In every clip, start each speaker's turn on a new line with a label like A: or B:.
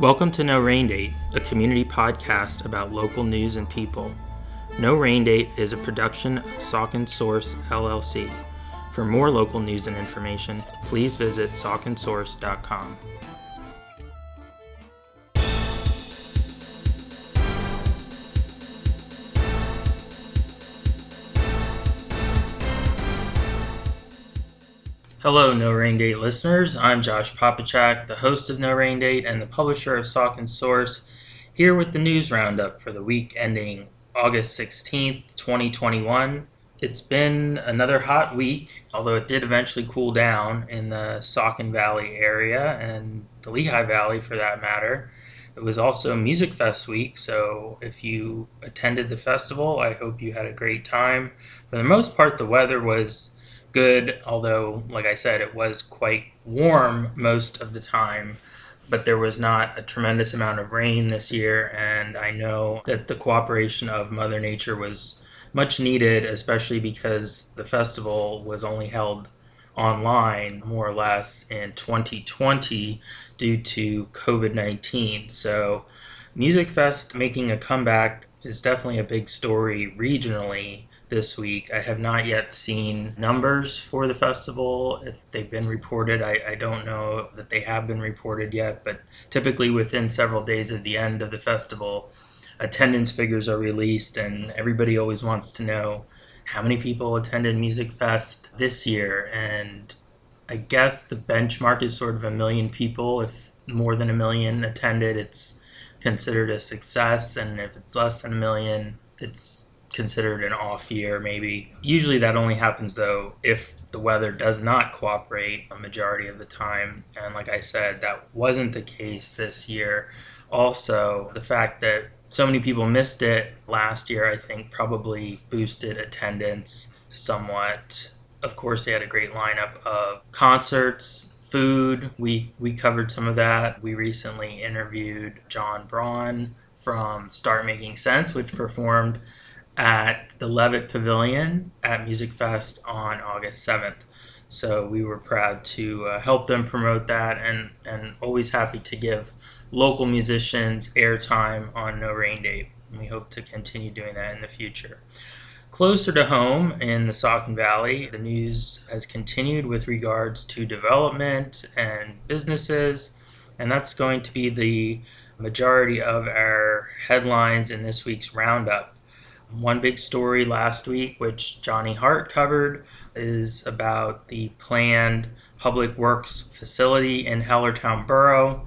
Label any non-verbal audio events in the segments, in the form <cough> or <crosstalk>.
A: Welcome to No Rain Date, a community podcast about local news and people. No Rain Date is a production of Saucon Source LLC. For more local news and information, please visit sauconsource.com. Hello, No Rain Date listeners. I'm Josh Popichak, the host of No Rain Date and the publisher of Saucon Source, here with the news roundup for the week ending August 16th, 2021. It's been another hot week, although it did eventually cool down in the Saucon Valley area and the Lehigh Valley for that matter. It was also Music Fest week, so if you attended the festival, I hope you had a great time. For the most part, the weather was good, although, like I said, it was quite warm most of the time. But there was not a tremendous amount of rain this year, and I know that the cooperation of Mother Nature was much needed, especially because the festival was only held online more or less in 2020 due to COVID 19. So, Music Fest making a comeback is definitely a big story regionally this week. I have not yet seen numbers for the festival. If they've been reported, I, I don't know that they have been reported yet, but typically within several days of the end of the festival, attendance figures are released, and everybody always wants to know how many people attended Music Fest this year. And I guess the benchmark is sort of a million people. If more than a million attended, it's considered a success, and if it's less than a million, it's considered an off year, maybe. Usually that only happens though if the weather does not cooperate a majority of the time. And like I said, that wasn't the case this year. Also, the fact that so many people missed it last year, I think, probably boosted attendance somewhat. Of course, they had a great lineup of concerts, food. We we covered some of that. We recently interviewed John Braun from Start Making Sense, which performed at the Levitt Pavilion at Music Fest on August 7th. So we were proud to uh, help them promote that and, and always happy to give local musicians airtime on No Rain Date. And we hope to continue doing that in the future. Closer to home in the Saucon Valley, the news has continued with regards to development and businesses, and that's going to be the majority of our headlines in this week's roundup. One big story last week, which Johnny Hart covered, is about the planned public works facility in Hellertown Borough.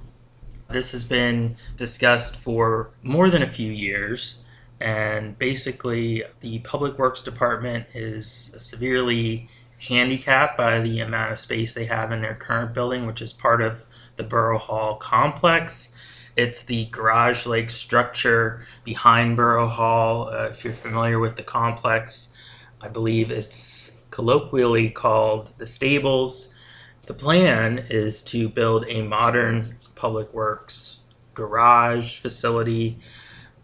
A: This has been discussed for more than a few years, and basically, the Public Works Department is severely handicapped by the amount of space they have in their current building, which is part of the Borough Hall complex. It's the garage like structure behind Borough Hall. Uh, if you're familiar with the complex, I believe it's colloquially called the stables. The plan is to build a modern public works garage facility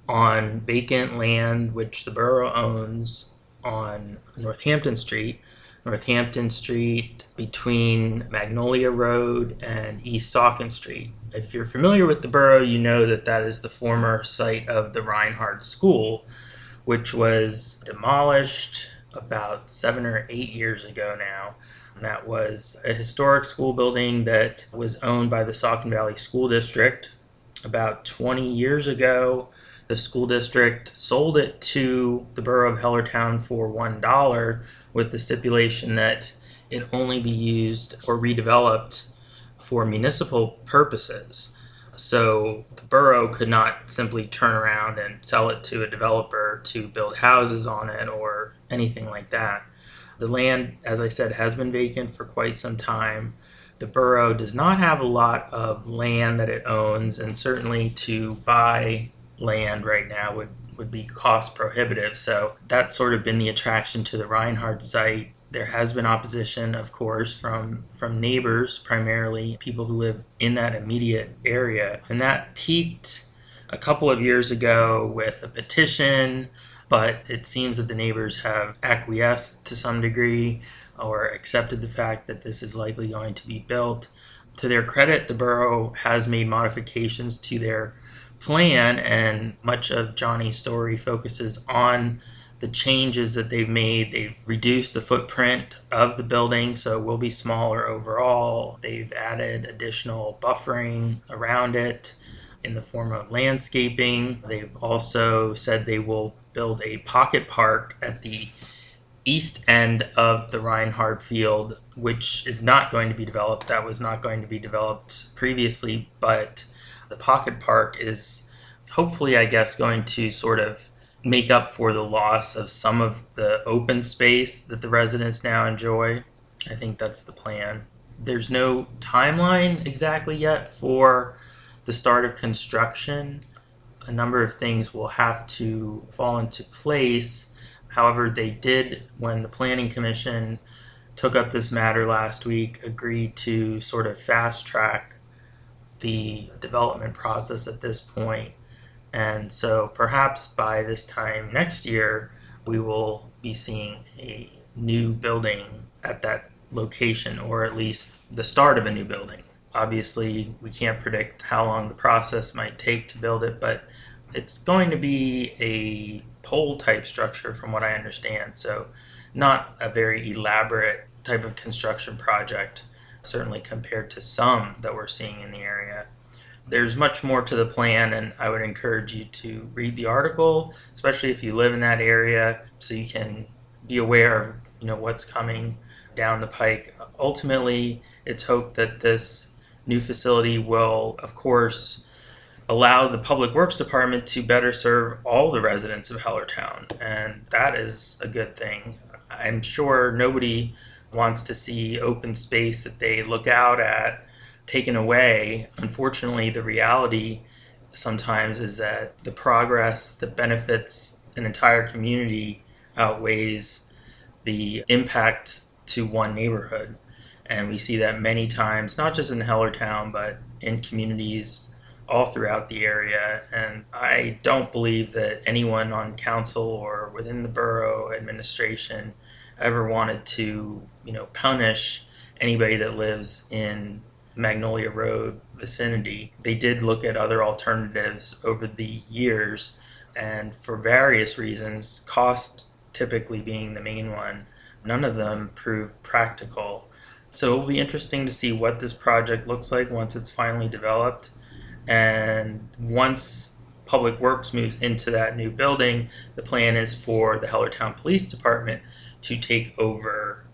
A: on vacant land which the borough owns on Northampton Street. Northampton Street between Magnolia Road and East Saucon Street if you're familiar with the borough, you know that that is the former site of the Reinhardt School, which was demolished about seven or eight years ago now. That was a historic school building that was owned by the Saucon Valley School District. About 20 years ago, the school district sold it to the borough of Hellertown for $1 with the stipulation that it only be used or redeveloped for municipal purposes. So the borough could not simply turn around and sell it to a developer to build houses on it or anything like that. The land, as I said, has been vacant for quite some time. The borough does not have a lot of land that it owns, and certainly to buy land right now would, would be cost prohibitive. So that's sort of been the attraction to the Reinhardt site there has been opposition, of course, from from neighbors, primarily people who live in that immediate area, and that peaked a couple of years ago with a petition. But it seems that the neighbors have acquiesced to some degree or accepted the fact that this is likely going to be built. to their credit, the borough has made modifications to their plan, and much of Johnny's story focuses on the changes that they've made. They've reduced the footprint of the building, so it will be smaller overall. They've added additional buffering around it in the form of landscaping. They've also said they will build a pocket park at the east end of the Reinhardt Field, which is not going to be developed. That was not going to be developed previously, but the pocket park is hopefully, I guess, going to sort of make up for the loss of some of the open space that the residents now enjoy. I think that's the plan. There's no timeline exactly yet for the start of construction. A number of things will have to fall into place. However, they did, when the Planning Commission took up this matter last week, agree to sort of fast track the development process at this point and so perhaps by this time next year, we will be seeing a new building at that location, or at least the start of a new building. Obviously, we can't predict how long the process might take to build it, but it's going to be a pole type structure, from what I understand. So, not a very elaborate type of construction project, certainly compared to some that we're seeing in the area there's much more to the plan, and I would encourage you to read the article, especially if you live in that area, so you can be aware of you know what's coming down the pike. Ultimately, it's hoped that this new facility will, of course, allow the Public Works Department to better serve all the residents of Hellertown, and that is a good thing. I'm sure nobody wants to see open space that they look out at taken away. Unfortunately, the reality sometimes is that the progress that benefits an entire community outweighs the impact to one neighborhood. And we see that many times, not just in Hellertown, but in communities all throughout the area. And I don't believe that anyone on council or within the borough administration ever wanted to, you know, punish anybody that lives in Magnolia Road vicinity. They did look at other alternatives over the years, and for various reasons, cost typically being the main one, none of them proved practical. So it will be interesting to see what this project looks like once it's finally developed. And once Public Works moves into that new building, the plan is for the Hellertown Police Department to take over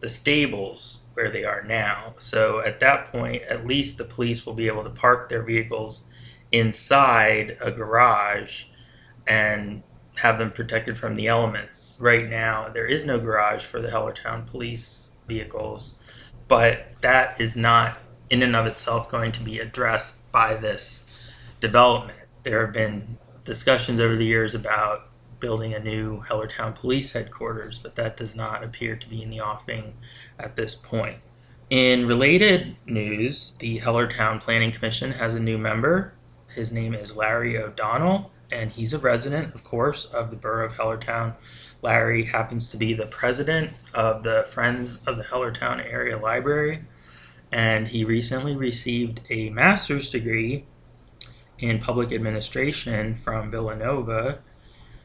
A: the stables where they are now. So at that point, at least the police will be able to park their vehicles inside a garage and have them protected from the elements. Right now, there is no garage for the Hellertown police vehicles, but that is not in and of itself going to be addressed by this development. There have been discussions over the years about building a new Hellertown police headquarters, but that does not appear to be in the offing at this point. In related news, the Hellertown Planning Commission has a new member. His name is Larry O'Donnell, and he's a resident, of course, of the borough of Hellertown. Larry happens to be the president of the Friends of the Hellertown Area Library, and he recently received a master's degree in public administration from Villanova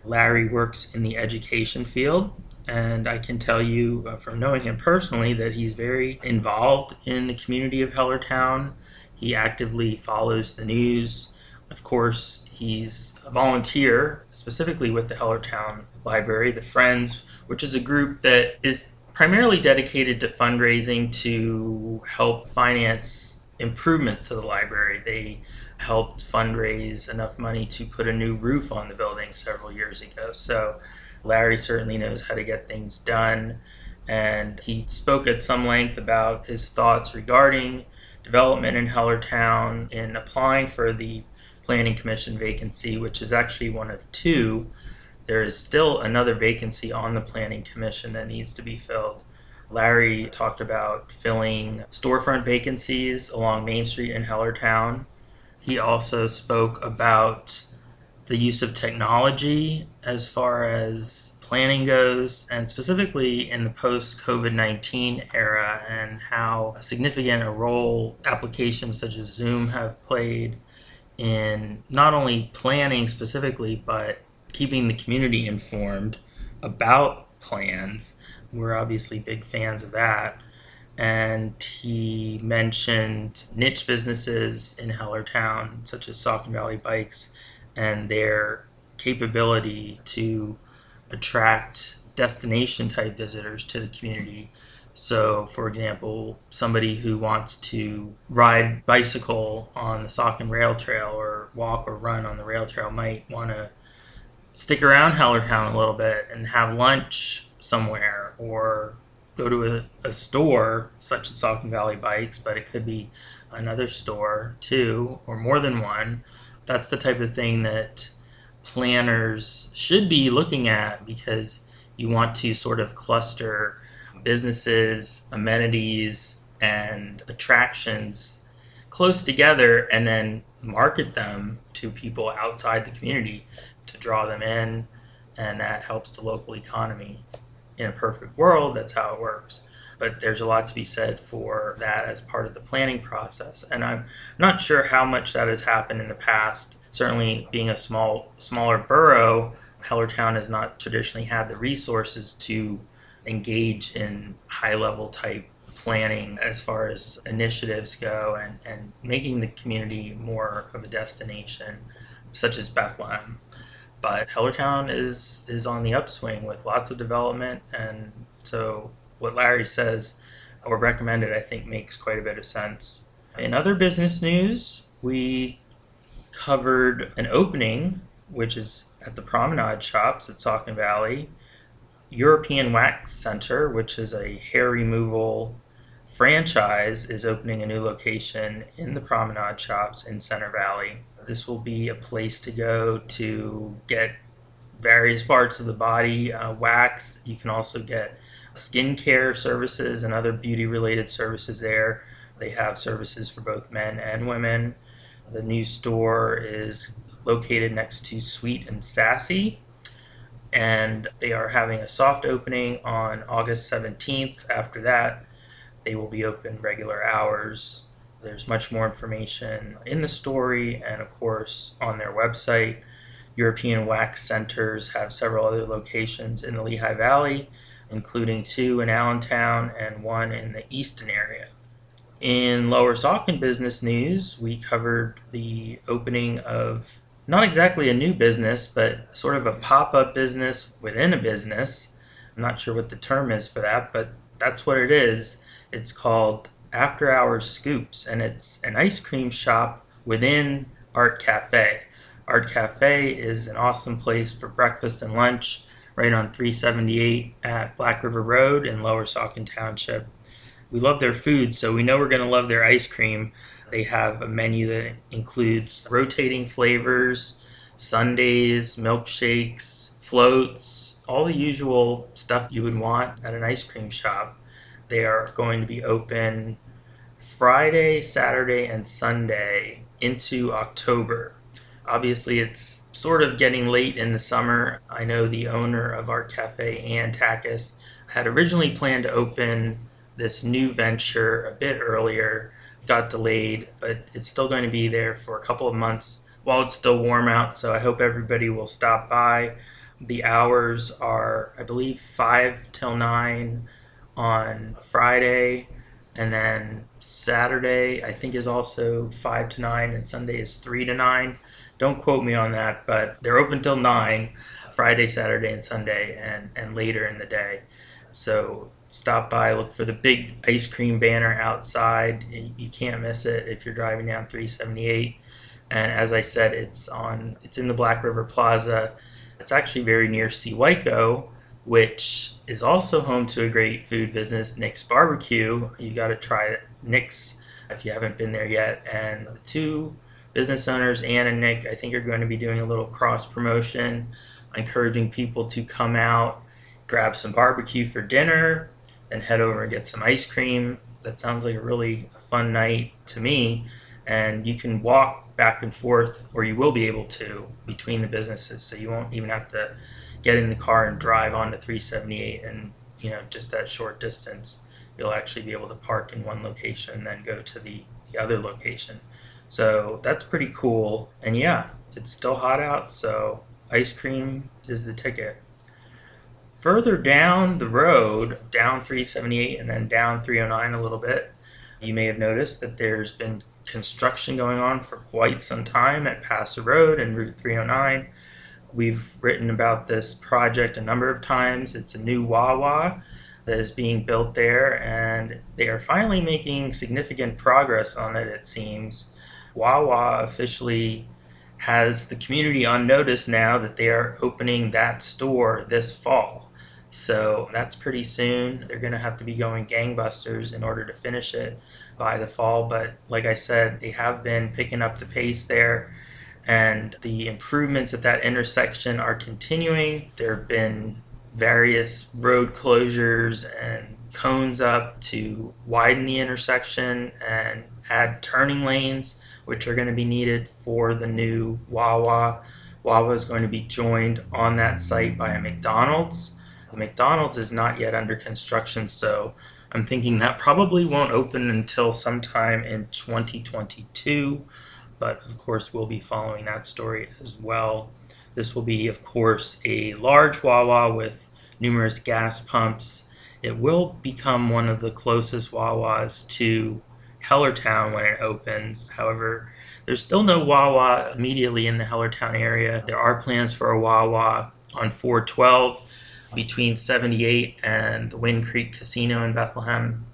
A: Larry works in the education field, and I can tell you uh, from knowing him personally that he's very involved in the community of Hellertown. He actively follows the news. Of course, he's a volunteer, specifically with the Hellertown Library, the Friends, which is a group that is primarily dedicated to fundraising to help finance improvements to the library. They helped fundraise enough money to put a new roof on the building several years ago. So Larry certainly knows how to get things done. And he spoke at some length about his thoughts regarding development in Hellertown in applying for the Planning Commission vacancy, which is actually one of two. There is still another vacancy on the Planning Commission that needs to be filled. Larry talked about filling storefront vacancies along Main Street in Hellertown he also spoke about the use of technology as far as planning goes, and specifically in the post COVID 19 era, and how significant a role applications such as Zoom have played in not only planning specifically, but keeping the community informed about plans. We're obviously big fans of that. And he mentioned niche businesses in Hellertown, such as Saucon Valley Bikes, and their capability to attract destination type visitors to the community. So, for example, somebody who wants to ride bicycle on the Saucon Rail Trail or walk or run on the rail trail might want to stick around Hellertown a little bit and have lunch somewhere or go to a, a store such as Saucon Valley Bikes, but it could be another store too or more than one. That's the type of thing that planners should be looking at because you want to sort of cluster businesses, amenities, and attractions close together and then market them to people outside the community to draw them in, and that helps the local economy. In a perfect world, that's how it works. But there's a lot to be said for that as part of the planning process. And I'm not sure how much that has happened in the past. Certainly, being a small, smaller borough, Hellertown has not traditionally had the resources to engage in high level type planning as far as initiatives go and, and making the community more of a destination, such as Bethlehem. But Hellertown is is on the upswing with lots of development, and so what Larry says or recommended, I think, makes quite a bit of sense. In other business news, we covered an opening, which is at the Promenade Shops at Saucon Valley, European Wax Center, which is a hair removal franchise, is opening a new location in the Promenade Shops in Center Valley. This will be a place to go to get various parts of the body uh, waxed. You can also get skincare services and other beauty related services there. They have services for both men and women. The new store is located next to Sweet and Sassy, and they are having a soft opening on August 17th. After that, they will be open regular hours. There's much more information in the story and, of course, on their website. European Wax Centers have several other locations in the Lehigh Valley, including two in Allentown and one in the Easton area. In Lower Saucon business news, we covered the opening of not exactly a new business, but sort of a pop up business within a business. I'm not sure what the term is for that, but that's what it is. It's called After Hours Scoops, and it's an ice cream shop within Art Cafe. Art Cafe is an awesome place for breakfast and lunch right on 378 at Black River Road in Lower Saucon Township. We love their food, so we know we're going to love their ice cream. They have a menu that includes rotating flavors, sundaes, milkshakes, floats, all the usual stuff you would want at an ice cream shop. They are going to be open Friday, Saturday, and Sunday into October. Obviously, it's sort of getting late in the summer. I know the owner of Art Cafe, Ann Takis, had originally planned to open this new venture a bit earlier got delayed, but it's still going to be there for a couple of months while it's still warm out. So I hope everybody will stop by. The hours are, I believe, 5 till 9 on Friday, and then Saturday, I think, is also 5 to 9, and Sunday is 3 to 9. Don't quote me on that, but they're open till 9 Friday, Saturday, and Sunday, and, and later in the day. So stop by, look for the big ice cream banner outside. You can't miss it if you're driving down 378. And as I said, it's on it's in the Black River Plaza. It's actually very near Seawaico, which is also home to a great food business, Nick's Barbecue. You got to try Nick's if you haven't been there yet. And the two business owners, Ann and Nick, I think are going to be doing a little cross promotion, encouraging people to come out, grab some barbecue for dinner, and head over and get some ice cream. That sounds like a really fun night to me. And you can walk back and forth, or you will be able to between the businesses. So you won't even have to get in the car and drive on to 378 and you know just that short distance. You'll actually be able to park in one location and then go to the, the other location. So that's pretty cool. And yeah, it's still hot out, so ice cream is the ticket. Further down the road, down 378 and then down 309 a little bit, you may have noticed that there's been construction going on for quite some time at Passer Road and Route 309. We've written about this project a number of times. It's a new Wawa that is being built there, and they are finally making significant progress on it, it seems. Wawa officially has the community on notice now that they are opening that store this fall. So that's pretty soon. They're going to have to be going gangbusters in order to finish it by the fall. But like I said, they have been picking up the pace there, and the improvements at that intersection are continuing. There have been various road closures and cones up to widen the intersection and add turning lanes, which are going to be needed for the new Wawa. Wawa is going to be joined on that site by a McDonald's. The McDonald's is not yet under construction, so I'm thinking that probably won't open until sometime in 2022, but of course, we'll be following that story as well. This will be, of course, a large Wawa with numerous gas pumps. It will become one of the closest Wawas to Hellertown when it opens. However, there's still no Wawa immediately in the Hellertown area. There are plans for a Wawa on 412 between 78 and the Wind Creek Casino in Bethlehem.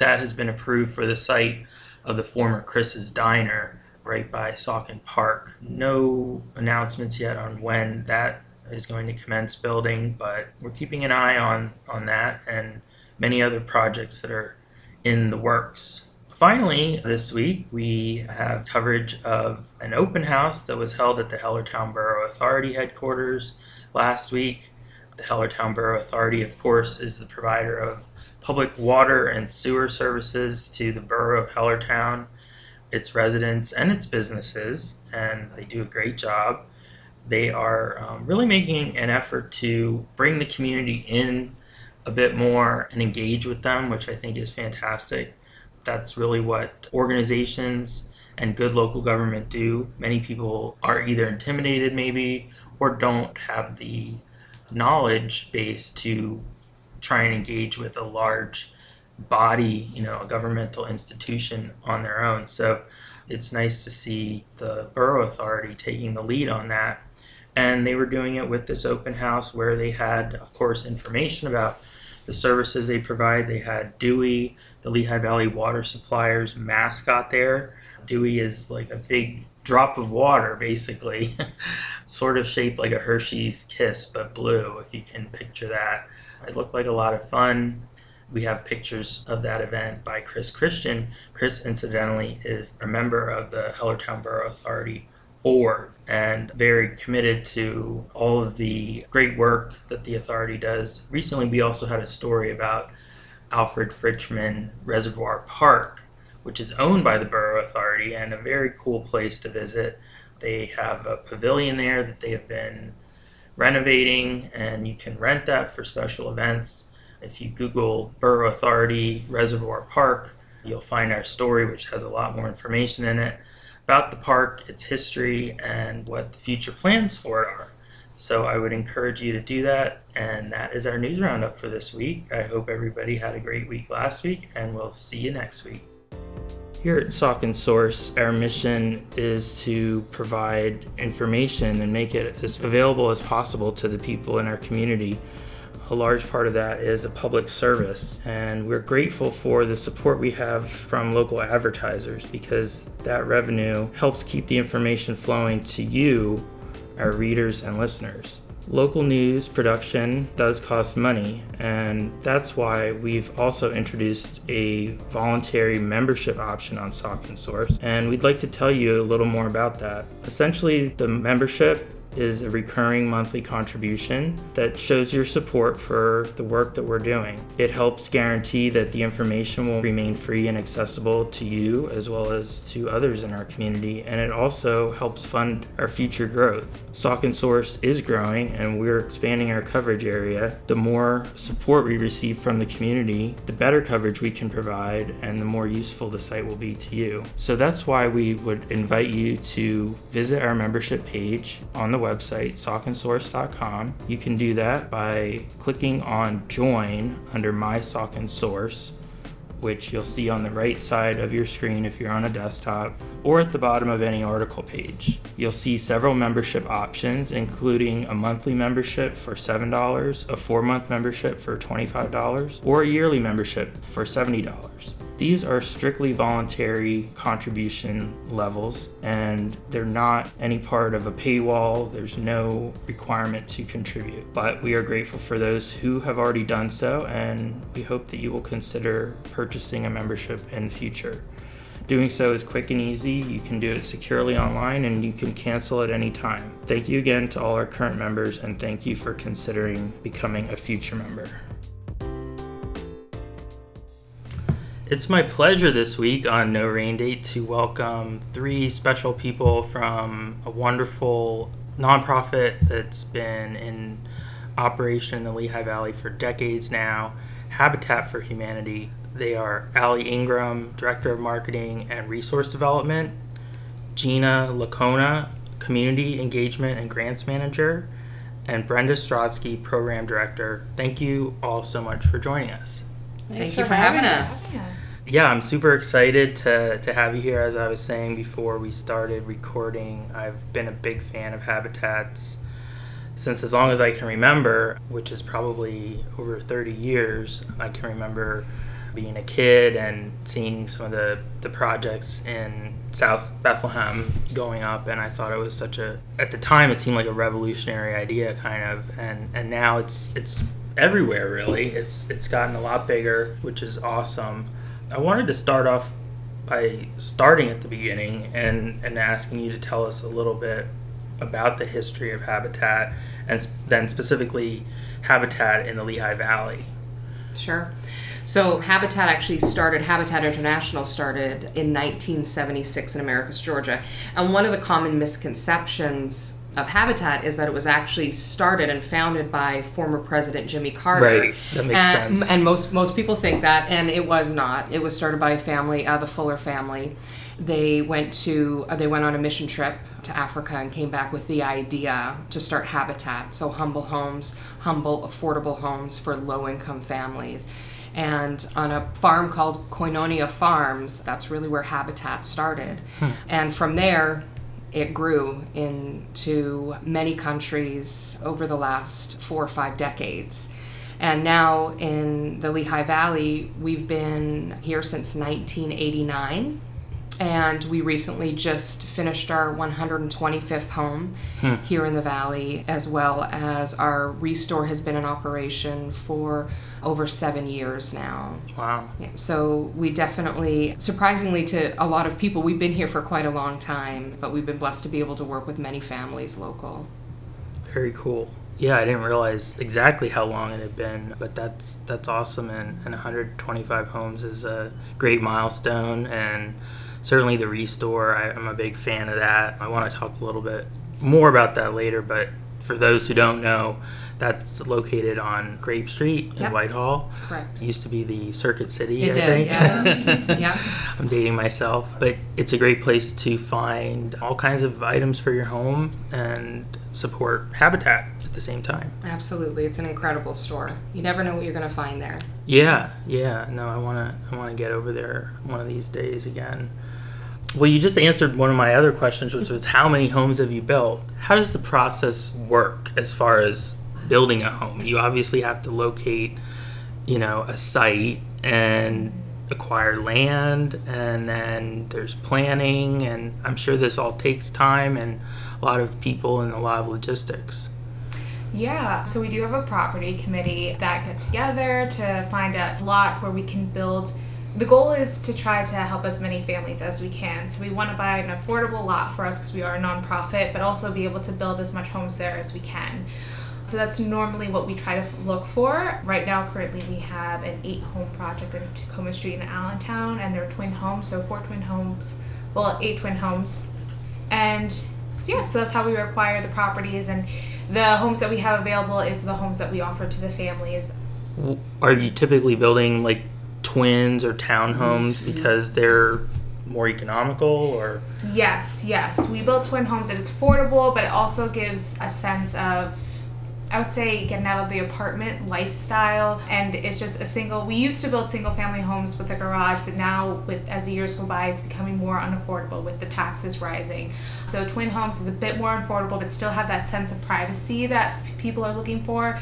A: That has been approved for the site of the former Chris's Diner right by Saucon Park. No announcements yet on when that is going to commence building, but we're keeping an eye on, on that and many other projects that are in the works. Finally, this week we have coverage of an open house that was held at the Hellertown Borough Authority headquarters last week. The Hellertown Borough Authority, of course, is the provider of public water and sewer services to the borough of Hellertown, its residents, and its businesses, and they do a great job. They are um, really making an effort to bring the community in a bit more and engage with them, which I think is fantastic. That's really what organizations and good local government do. Many people are either intimidated, maybe, or don't have the knowledge base to try and engage with a large body, you know, a governmental institution on their own. So it's nice to see the borough authority taking the lead on that. And they were doing it with this open house where they had, of course, information about the services they provide. They had Dewey, the Lehigh Valley Water Suppliers mascot there. Dewey is like a big drop of water, basically, <laughs> sort of shaped like a Hershey's Kiss, but blue, if you can picture that. It looked like a lot of fun. We have pictures of that event by Chris Christian. Chris, incidentally, is a member of the Hellertown Borough Authority board and very committed to all of the great work that the authority does. Recently, we also had a story about Alfred Fritchman Reservoir Park which is owned by the Borough Authority and a very cool place to visit. They have a pavilion there that they have been renovating, and you can rent that for special events. If you Google Borough Authority Reservoir Park, you'll find our story, which has a lot more information in it about the park, its history, and what the future plans for it are. So I would encourage you to do that. And that is our news roundup for this week. I hope everybody had a great week last week, and we'll see you next week. Here at Saucon Source, our mission is to provide information and make it as available as possible to the people in our community. A large part of that is a public service, and we're grateful for the support we have from local advertisers because that revenue helps keep the information flowing to you, our readers and listeners local news production does cost money, and that's why we've also introduced a voluntary membership option on Saucon Source. And we'd like to tell you a little more about that. Essentially, the membership is a recurring monthly contribution that shows your support for the work that we're doing. It helps guarantee that the information will remain free and accessible to you as well as to others in our community, and it also helps fund our future growth. Saucon Source is growing and we're expanding our coverage area. The more support we receive from the community, the better coverage we can provide and the more useful the site will be to you. So that's why we would invite you to visit our membership page on the website, sauconsource.com. You can do that by clicking on Join under My Saucon Source which you'll see on the right side of your screen if you're on a desktop, or at the bottom of any article page. You'll see several membership options, including a monthly membership for $7, a four month membership for $25, or a yearly membership for $70. These are strictly voluntary contribution levels and they're not any part of a paywall. There's no requirement to contribute. But we are grateful for those who have already done so and we hope that you will consider purchasing a membership in the future. Doing so is quick and easy. You can do it securely online and you can cancel at any time. Thank you again to all our current members and thank you for considering becoming a future member. It's my pleasure this week on No Rain Date to welcome three special people from a wonderful nonprofit that's been in operation in the Lehigh Valley for decades now, Habitat for Humanity. They are Alli Ingram, Director of Marketing and Resource Development, Gina Loiacono, Community Engagement and Grants Manager, and Brenda Strockyj, Program Director. Thank you all so much for joining us.
B: Thanks Thank you for having, having us.
A: us. Yeah, I'm super excited to, to have you here. As I was saying before we started recording, I've been a big fan of Habitats since as long as I can remember, which is probably over 30 years. I can remember being a kid and seeing some of the, the projects in South Bethlehem going up, and I thought it was such a at the time it seemed like a revolutionary idea, kind of, and and now it's it's everywhere really. It's it's gotten a lot bigger, which is awesome. I wanted to start off by starting at the beginning and and asking you to tell us a little bit about the history of habitat and then specifically habitat in the Lehigh Valley.
B: Sure. So Habitat actually started, Habitat International started in 1976 in Americus, Georgia. And one of the common misconceptions of Habitat is that it was actually started and founded by former President Jimmy Carter.
A: Right, that makes
B: and,
A: sense.
B: And most most people think that, and it was not. It was started by a family, uh, the Fuller family. They went to uh, they went on a mission trip to Africa and came back with the idea to start Habitat, so humble homes, humble affordable homes for low income families. And on a farm called Koinonia Farms, that's really where Habitat started. Hmm. And from there, it grew into many countries over the last four or five decades. And now in the Lehigh Valley, we've been here since 1989 and we recently just finished our 125th home hmm. here in the valley as well as our restore has been in operation for over seven years now.
A: Wow.
B: Yeah, so we definitely surprisingly to a lot of people we've been here for quite a long time but we've been blessed to be able to work with many families local.
A: Very cool. Yeah, I didn't realize exactly how long it had been, but that's that's awesome, and, and 125 homes is a great milestone, and certainly the restore I, am a big fan of that. I want to talk a little bit more about that later but for those who don't know that's located on grape street in
B: yep.
A: whitehall.
B: Correct.
A: It used to be the circuit city
B: it
A: I
B: did,
A: think.
B: yes. <laughs> Yeah
A: i'm dating myself but it's a great place to find all kinds of items for your home and support habitat at the same time.
B: Absolutely it's an incredible store. You never know what you're going to find there.
A: Yeah yeah. No i want to i want to get over there one of these days again well, you just answered one of my other questions, which was how many homes have you built? How does the process work as far as building a home? You obviously have to locate, you know, a site and acquire land, and then there's planning, and I'm sure this all takes time and a lot of people and a lot of logistics.
C: Yeah, so we do have a property committee that get together to find a lot where we can build the goal is to try to help as many families as we can. So we want to buy an affordable lot for us because we are a nonprofit, but also be able to build as much homes there as we can. So that's normally what we try to look for. Right now, currently, we have an eight home project in Tacoma Street in Allentown, and they're twin homes, so four twin homes, well, eight twin homes. And so, yeah, so that's how we acquire the properties. And the homes that we have available is the homes that we offer to the families.
A: Are you typically building like twins or townhomes mm-hmm. because they're more economical or
C: Yes, yes. We build twin homes and it's affordable, but it also gives a sense of I would say getting out of the apartment lifestyle and it's just a single we used to build single family homes with a garage, but now with as the years go by it's becoming more unaffordable with the taxes rising. So twin homes is a bit more affordable but still have that sense of privacy that f- people are looking for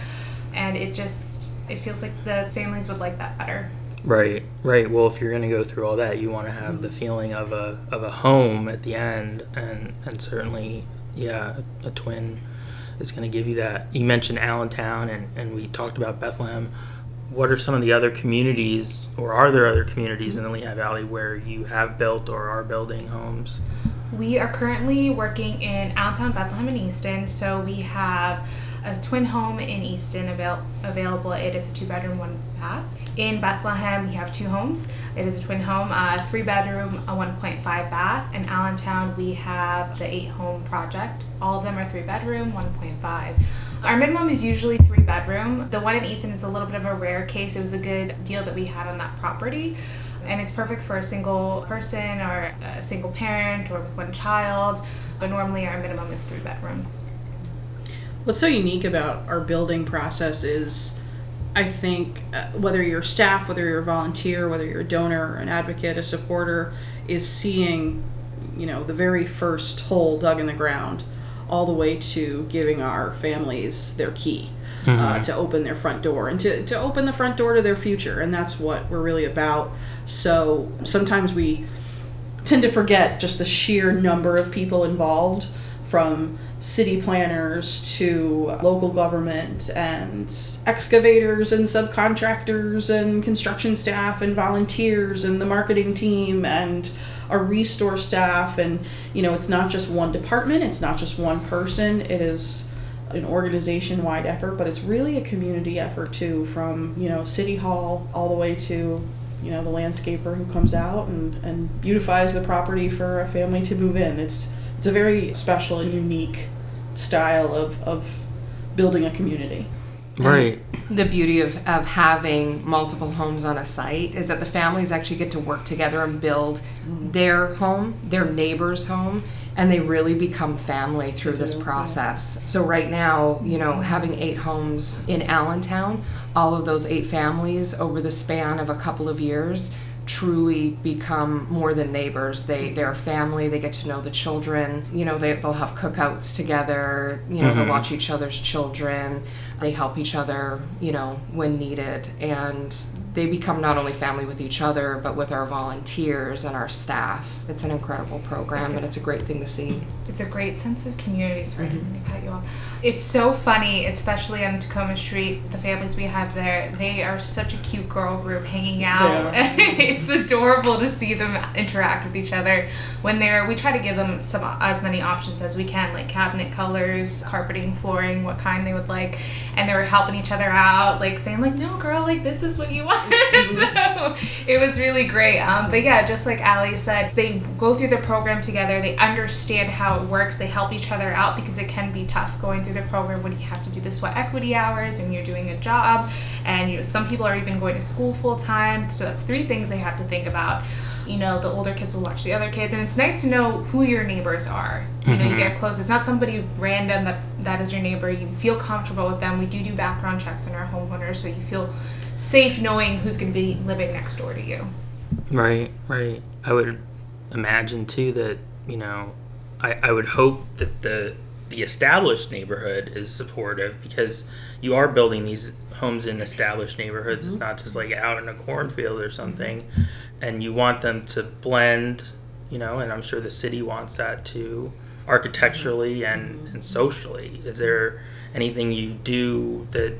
C: and it just it feels like the families would like that better.
A: Right, right. Well, if you're going to go through all that, you want to have the feeling of a of a home at the end, and and certainly, yeah, a, twin is going to give you that. You mentioned Allentown, and and we talked about Bethlehem. What are some of the other communities, or are there other communities in the Lehigh Valley where you have built or are building homes?
C: We are currently working in Allentown, Bethlehem, and Easton. So we have a twin home in Easton avail- available. It is a two bedroom, one bath. In Bethlehem, we have two homes. It is a twin home, a three bedroom, a 1.5 bath. In Allentown, we have the eight home project. All of them are three bedroom, 1.5. Our minimum is usually three bedroom. The one in Easton is a little bit of a rare case. It was a good deal that we had on that property. And it's perfect for a single person or a single parent or with one child. But normally our minimum is three bedroom.
D: What's so unique about our building process is, I think, uh, whether you're staff, whether you're a volunteer, whether you're a donor, an advocate, a supporter, is seeing, you know, the very first hole dug in the ground, all the way to giving our families their key. Uh, to open their front door and to, to open the front door to their future and that's what we're really about so sometimes we tend to forget just the sheer number of people involved from city planners to local government and excavators and subcontractors and construction staff and volunteers and the marketing team and our restore staff. And you know it's not just one department it's not just one person. It is an organization wide effort but it's really a community effort too from you know city hall all the way to you know the landscaper who comes out and, and beautifies the property for a family to move in. It's it's a very special and unique style of, of building a community
A: Right.
B: the beauty of, of having multiple homes on a site is that the families actually get to work together and build mm-hmm. their home, their neighbor's home, and they really become family through this process. So right now, you know, having eight homes in Allentown, all of those eight families over the span of a couple of years truly become more than neighbors. They they're a family. They get to know the children. You know, they they'll have cookouts together. You know, they'll mm-hmm. watch each other's children. They help each other. You know, when needed, and they become not only family with each other, but with our volunteers and our staff. It's an incredible program,
C: It's a-
B: and it's a great thing to see.
C: It's a great sense of community. Sorry, mm-hmm. I'm gonna cut you off. It's so funny, especially on Tacoma Street. The families we have there, they are such a cute girl group hanging out. <laughs> it's adorable to see them interact with each other when they're. We try to give them some as many options as we can, like cabinet colors, carpeting, flooring, what kind they would like, and they were helping each other out, like saying like, "No, girl, like this is what you want." <laughs> so it was really great. Um, but yeah, just like Alli said, they go through the program together. They understand how it works. They help each other out because it can be tough going through the program when you have to do the sweat equity hours and you're doing a job, and you know, some people are even going to school full time. So that's three things they have to think about. You know, the older kids will watch the other kids, and it's nice to know who your neighbors are. You know, you get close. It's not somebody random that that is your neighbor. You feel comfortable with them. We do do background checks on our homeowners, so you feel safe knowing who's going to be living next door to you.
A: Right, right. I would imagine too that you know, I, I would hope that the the established neighborhood is supportive because you are building these homes in established neighborhoods. It's mm-hmm. not just like out in a cornfield or something, and you want them to blend. You know, and I'm sure the city wants that too, architecturally and, mm-hmm. and socially. Is there anything you do that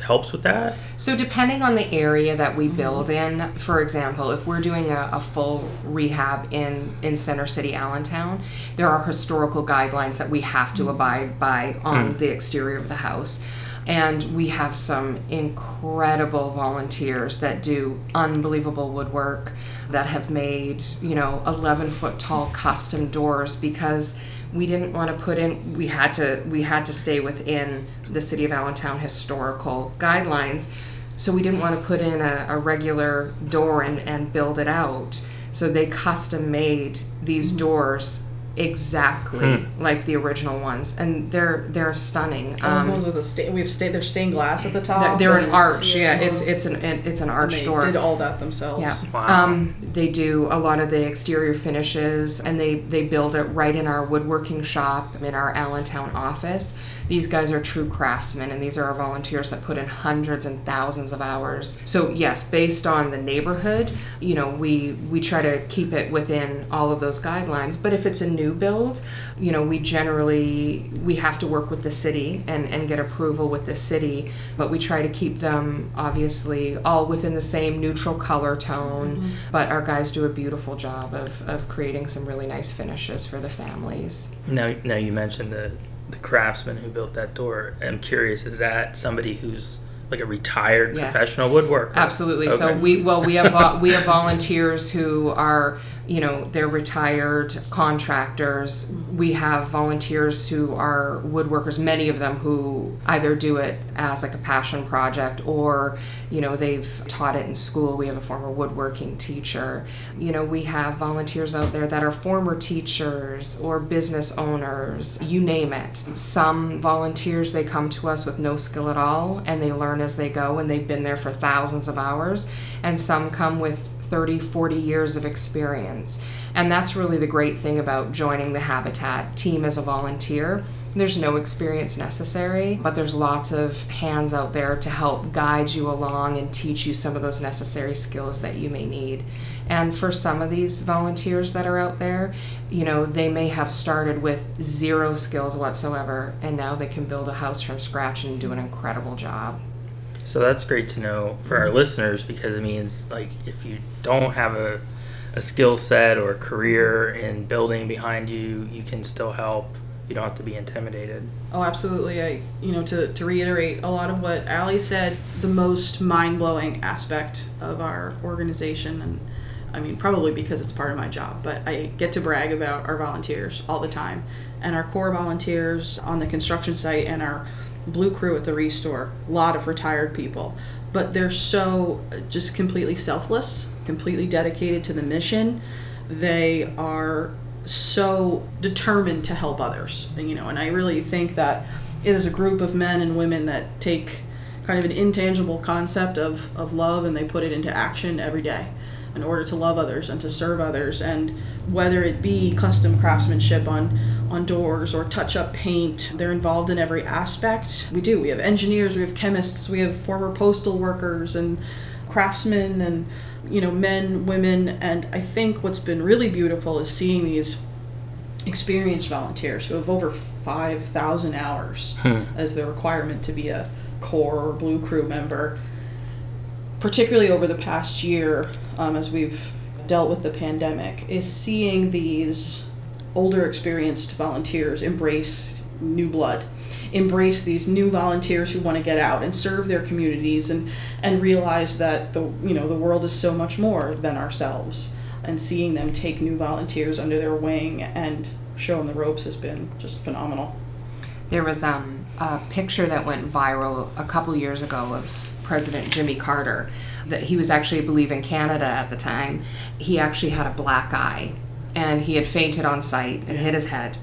A: helps with that?
B: So, depending on the area that we build in, for example, if we're doing a, a, full rehab in, in Center City, Allentown, there are historical guidelines that we have to abide by on mm. the exterior of the house. And we have some incredible volunteers that do unbelievable woodwork that have made, you know, 11 foot tall custom doors because we didn't want to put in we had to we had to stay within the city of allentown historical guidelines. So we didn't want to put in a, a regular door and, and build it out. So they custom made these mm-hmm. doors exactly hmm. like the original ones, and they're they're stunning.
D: Those um, ones with a sta- we have sta- they're stained glass at the top.
B: They're, an arch, yeah. It's it's an it's an arch door.
D: They did all that themselves.
B: Yeah. Wow. Um, they do a lot of the exterior finishes, and they they build it right in our woodworking shop in our Allentown office these guys are true craftsmen and these are our volunteers that put in hundreds and thousands of hours. So yes based on the neighborhood you know we we try to keep it within all of those guidelines. But if it's a new build you know we generally we have to work with the city and and get approval with the city. But we try to keep them obviously all within the same neutral color tone. Mm-hmm. but our guys do a beautiful job of of creating some really nice finishes for the families.
A: Now now you mentioned the the craftsman who built that door. I'm curious, is that somebody who's like a retired yeah. professional woodworker?
B: Absolutely. Okay. So we well we have we have <laughs> volunteers who are you know they're retired contractors. We have volunteers who are woodworkers many of them who either do it as like a passion project or you know they've taught it in school. We have a former woodworking teacher. You know we have volunteers out there that are former teachers or business owners you name it. Some volunteers they come to us with no skill at all and they learn as they go and they've been there for thousands of hours. And some come with 30, 40 years of experience. And that's really the great thing about joining the Habitat team as a volunteer. There's no experience necessary, but there's lots of hands out there to help guide you along and teach you some of those necessary skills that you may need. And for some of these volunteers that are out there, you know, they may have started with zero skills whatsoever, and now they can build a house from scratch and do an incredible job.
A: So that's great to know for our listeners because it means like if you don't have a, a skill set or career in building behind you, you can still help. You don't have to be intimidated.
D: Oh, absolutely. I, you know, to, to reiterate a lot of what Alli said, the most mind blowing aspect of our organization, and I mean, probably because it's part of my job, but I get to brag about our volunteers all the time. And our core volunteers on the construction site and our blue crew at the restore a lot of retired people. But they're so just completely selfless completely dedicated to the mission. They are so determined to help others. And, you know and i really think that it is a group of men and women that take kind of an intangible concept of, of love and they put it into action every day in order to love others and to serve others. And whether it be custom craftsmanship on on doors or touch up paint they're involved in every aspect. We do. We have engineers we have chemists we have former postal workers and craftsmen and you know men women. And i think what's been really beautiful is seeing these experienced volunteers who have over 5000 hours hmm. as the requirement to be a core or blue crew member particularly over the past year um, as we've dealt with the pandemic, is seeing these older experienced volunteers embrace new blood embrace these new volunteers who want to get out and serve their communities and and realize that the you know the world is so much more than ourselves. And seeing them take new volunteers under their wing and show them the ropes has been just phenomenal.
B: There was um, a picture that went viral a couple years ago of President Jimmy Carter that he was actually, I believe, in Canada at the time. He actually had a black eye and he had fainted on site and hit his head.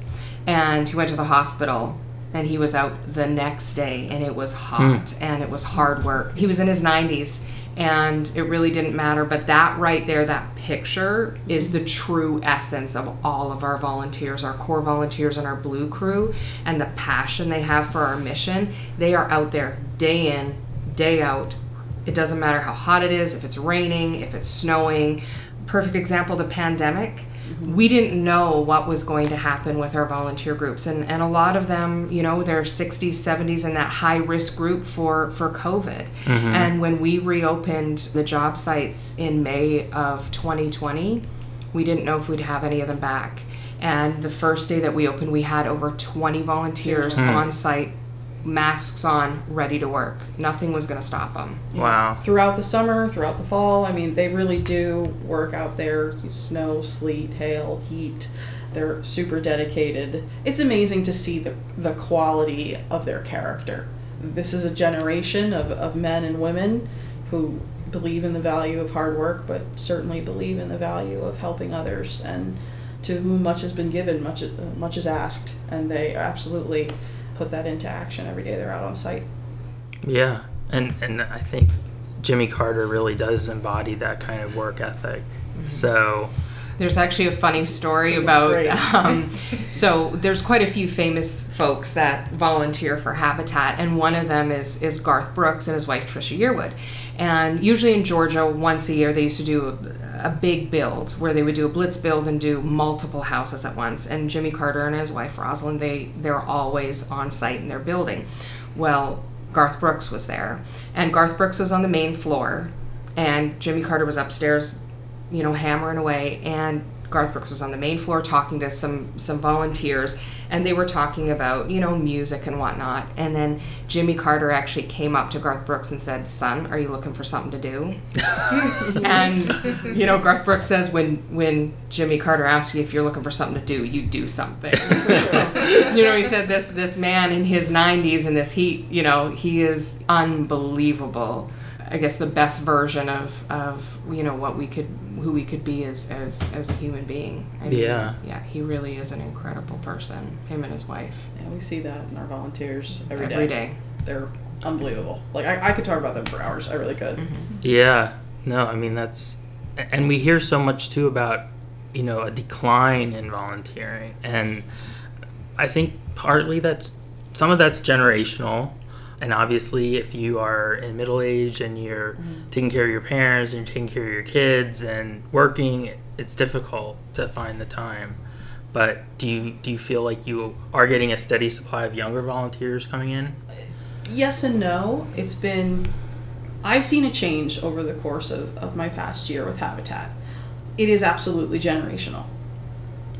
B: And he went to the hospital and he was out the next day and it was hot mm. and it was hard work. He was in his 90s and it really didn't matter. But that right there, that picture is the true essence of all of our volunteers, our core volunteers and our blue crew, and the passion they have for our mission. They are out there day in, day out, it doesn't matter how hot it is, if it's raining, if it's snowing. Perfect example the pandemic. Mm-hmm. we didn't know what was going to happen with our volunteer groups and, and a lot of them you know they're 60s 70s in that high risk group for for covid. Mm-hmm. And when we reopened the job sites in may of 2020 we didn't know if we'd have any of them back. And the first day that we opened we had over 20 volunteers hmm. on site masks on ready to work nothing was going to stop them
A: Wow.
D: throughout the summer, throughout the fall. I mean, they really do work out there. Snow, sleet, hail, heat. They're super dedicated. It's amazing to see the, the quality of their character. This is a generation of, of men and women who believe in the value of hard work, but certainly believe in the value of helping others. And to whom much has been given, much, much is asked. And they absolutely put that into action every day they're out on site.
A: Yeah, and and I think Jimmy Carter really does embody that kind of work ethic. So
B: There's actually a funny story
D: This
B: about. Um, so there's quite a few famous folks that volunteer for Habitat, and one of them is is Garth Brooks and his wife Trisha Yearwood. And usually in Georgia, once a year they used to do a, big build where they would do a blitz build and do multiple houses at once. And Jimmy Carter and his wife Rosalynn, they they're always on site in their building. Well, Garth Brooks was there, and Garth Brooks was on the main floor, and Jimmy Carter was upstairs you know, hammering away. And Garth Brooks was on the main floor talking to some some volunteers, and they were talking about you know music and whatnot. And then Jimmy Carter actually came up to Garth Brooks and said, "Son, are you looking for something to do?" <laughs> and you know, Garth Brooks says when when Jimmy Carter asks you if you're looking for something to do, you do something. <laughs> So, you know, he said this this man in his 90s and this he you know, he is unbelievable. I guess the best version of, of you know what we could who we could be as as, as a human being. I mean,
A: Yeah.
B: yeah, he really is an incredible person. Him and his wife
D: Yeah, we see that in our volunteers every day.
B: every day.
D: They're unbelievable. Like I, I could talk about them for hours. I really could. Mm-hmm.
A: yeah, no, I mean that's, and we hear so much too about, you know, a decline in volunteering, and I think partly that's some of that's generational. And obviously, if you are in middle age and you're mm-hmm. taking care of your parents and you're taking care of your kids and working, it's difficult to find the time. But do you do you feel like you are getting a steady supply of younger volunteers coming in?
D: Yes and no. It's been. I've seen a change over the course of, of my past year with Habitat. It is absolutely generational.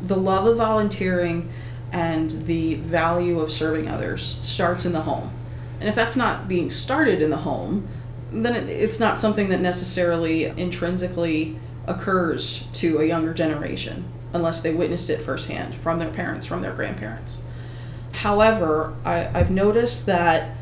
D: The love of volunteering and the value of serving others starts in the home. And if that's not being started in the home, then it, it's not something that necessarily intrinsically occurs to a younger generation unless they witnessed it firsthand from their parents, from their grandparents. However, I, I've noticed that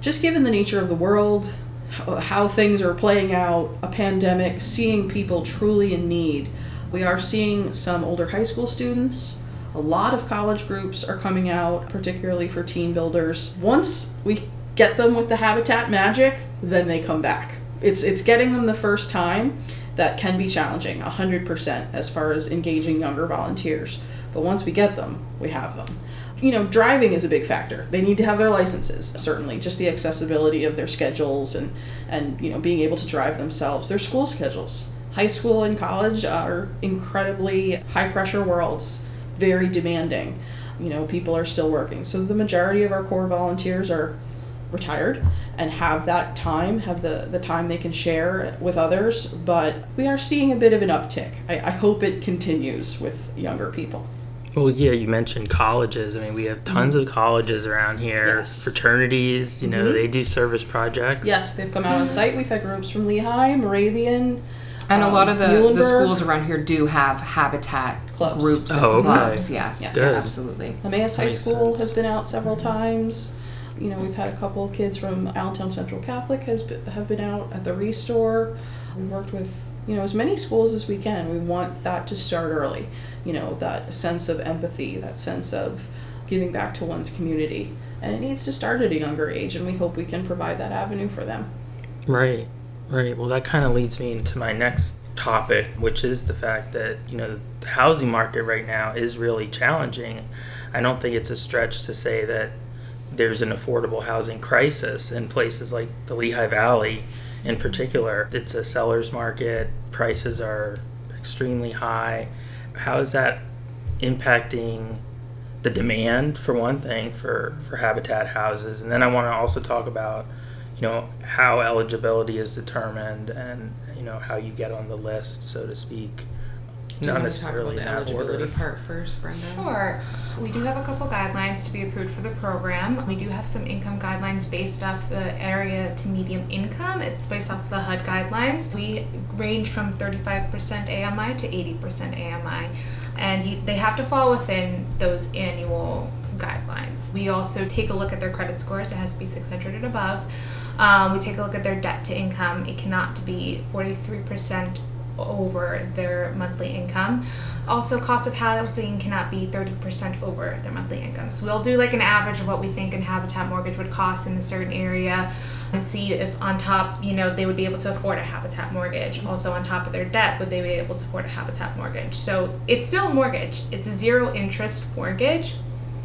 D: just given the nature of the world, how, how things are playing out, a pandemic, seeing people truly in need, we are seeing some older high school students. A lot of college groups are coming out, particularly for team builders. Once we get them with the habitat magic, then they come back. It's it's getting them the first time that can be challenging, 100% as far as engaging younger volunteers. But once we get them, we have them you know, driving is a big factor. They need to have their licenses, certainly. Just the accessibility of their schedules and, and you know, being able to drive themselves. Their school schedules. High school and college are incredibly high pressure worlds, very demanding. You know, people are still working. So the majority of our core volunteers are retired and have that time, have the, the time they can share with others. But we are seeing a bit of an uptick. I, I hope it continues with younger people.
A: Well, yeah, you mentioned colleges. I mean, we have tons of colleges around here,
D: Yes.
A: fraternities. You know, mm-hmm. they do service projects.
D: Yes, they've come out on site. We've had groups from Lehigh, Moravian.
B: And a lot of the, the schools around here do have habitat
D: Clubs.
B: groups and
A: Oh, okay.
B: clubs. Yes,
D: Yes.
A: Good.
B: absolutely.
D: Emmaus High School
A: sense.
D: has been out several times. You know, we've had a couple of kids from Allentown Central Catholic has been, have been out at the Restore. We worked with you know as many schools as we can. We want that to start early. You know that sense of empathy, that sense of giving back to one's community, and it needs to start at a younger age. And we hope we can provide that avenue for them.
A: Right, right. Well, that kind of leads me into my next topic, which is the fact that, you know, the housing market right now is really challenging. I don't think it's a stretch to say that there's an affordable housing crisis in places like the Lehigh Valley in particular. It's a seller's market, prices are extremely high, how is that impacting the demand for one thing for for habitat houses, and then I want to also talk about you know how eligibility is determined and you know how you get on the list, so to speak.
B: Do you
A: Not
B: want to talk about
A: necessarily
B: the
A: in that
B: eligibility
A: order.
B: part first, Brenda?
C: Sure. We do have a couple guidelines to be approved for the program. We do have some income guidelines based off the area to median income. It's based off the HUD guidelines. We range from 35% AMI to 80% AMI. And you, they have to fall within those annual guidelines. We also take a look at their credit scores. It has to be 600 and above. Um, we take a look at their debt to income. It cannot be 43% over their monthly income. Also, cost of housing cannot be 30% over their monthly income. So we'll do like an average of what we think an habitat mortgage would cost in a certain area and see if on top, you know, they would be able to afford a habitat mortgage. Also on top of their debt, would they be able to afford a habitat mortgage? So it's still a mortgage. It's a zero interest mortgage,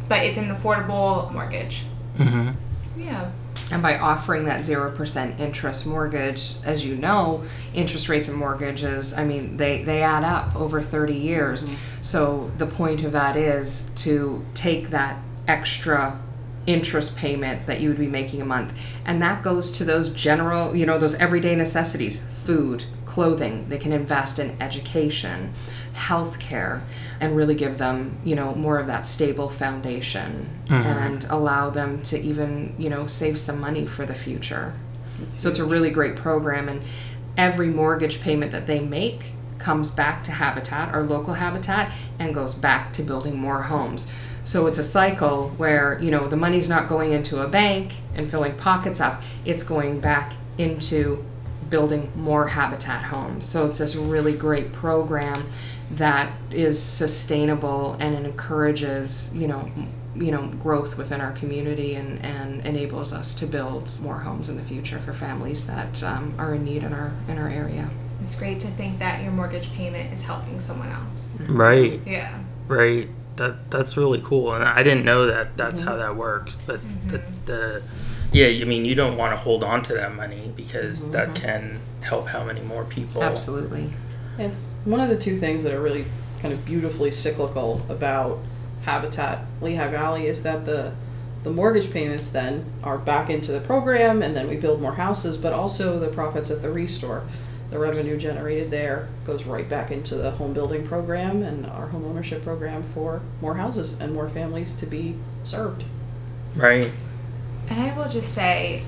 C: but it's an affordable mortgage.
A: Mm-hmm.
C: Yeah.
B: And by offering that 0% interest mortgage, as you know, interest rates and mortgages, I mean, they, they add up over 30 years. Mm-hmm. So the point of that is to take that extra interest payment that you would be making a month. And that goes to those general, you know, those everyday necessities food, clothing. They can invest in education, health care, and really give them, you know, more of that stable foundation mm-hmm. and allow them to even, you know, save some money for the future. So it's a really great program. And every mortgage payment that they make comes back to Habitat, our local Habitat, and goes back to building more homes. So it's a cycle where, you know, the money's not going into a bank and filling pockets up, it's going back into building more habitat homes. So it's this really great program that is sustainable and encourages, you know, you know, growth within our community and, and enables us to build more homes in the future for families that um, are in need in our in our area.
C: It's great to think that your mortgage payment is helping someone else.
A: Right.
C: Yeah.
A: Right. That that's really cool, and I didn't know that that's
B: Mm-hmm.
A: how that works. But the, the yeah, I mean, you don't want to hold on to that money because that can help how many more people.
B: Mm-hmm. Absolutely.
D: It's one of the two things that are really kind of beautifully cyclical about Habitat Lehigh Valley is that the the mortgage payments then are back into the program and then we build more houses, but also the profits at the restore. The revenue generated there goes right back into the home building program and our home ownership program for more houses and more families to be served.
A: Right.
C: And I will just say,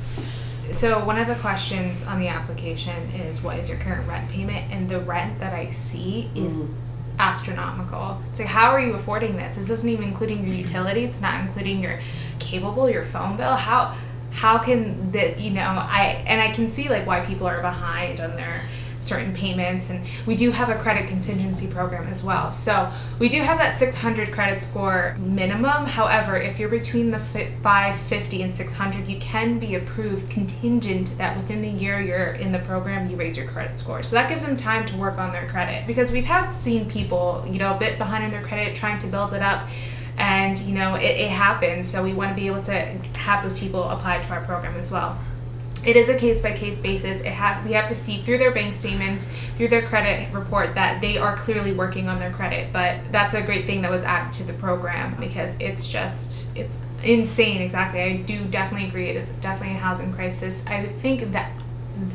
C: so one of the questions on the application is what is your current rent payment? And the rent that I see is mm. astronomical. It's like, how are you affording this? This isn't even including your utilities. It's not including your cable bill, your phone bill. How how can the you know I and I can see like why people are behind on their certain payments and we do have a credit contingency program as well. So we do have that 600 credit score minimum. However if you're between the 550 and 600 you can be approved contingent that within the year you're in the program you raise your credit score. So that gives them time to work on their credit. Because we've had seen people you know a bit behind in their credit trying to build it up and you know it, it happens. So we want to be able to have those people apply to our program as well it is a case by case basis. It have we have to see through their bank statements, through their credit report that they are clearly working on their credit. But that's a great thing that was added to the program because it's just it's insane. Exactly, I do definitely agree. It is definitely a housing crisis. I would think that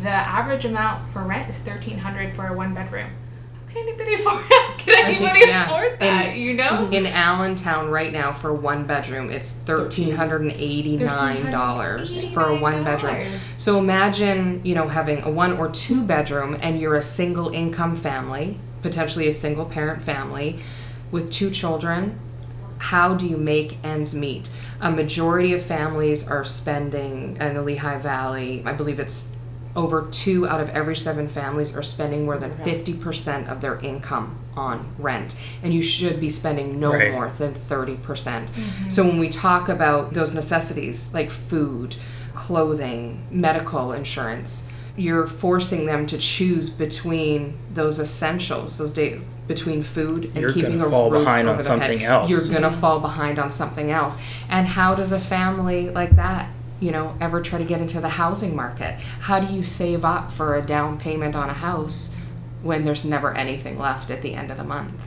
C: the average amount for rent is thirteen hundred for a one bedroom. Can anybody <laughs> afford? Can
B: I think,
C: anybody
B: yeah.
C: afford that?
B: And-
C: you know.
B: In Allentown right now for one bedroom, it's thirteen hundred and eighty nine dollars for a one bedroom. So imagine, you know, having a one or two bedroom and you're a single income family, potentially a single parent family with two children. How do you make ends meet? A majority of families are spending in the Lehigh Valley, I believe it's over two out of every seven families are spending more than 50% of their income on rent. And you should be spending no
A: Right.
B: more than 30%. Mm-hmm. So when we talk about those necessities like food, clothing, medical insurance, you're forcing them to choose between those essentials, those day between food and
A: You're
B: keeping
A: gonna
B: a
A: fall
B: roof
A: behind on
B: over their head.
A: something else.
B: You're gonna fall behind on something else. And how does a family like that, you know, ever try to get into the housing market? How do you save up for a down payment on a house when there's never anything left at the end of the month?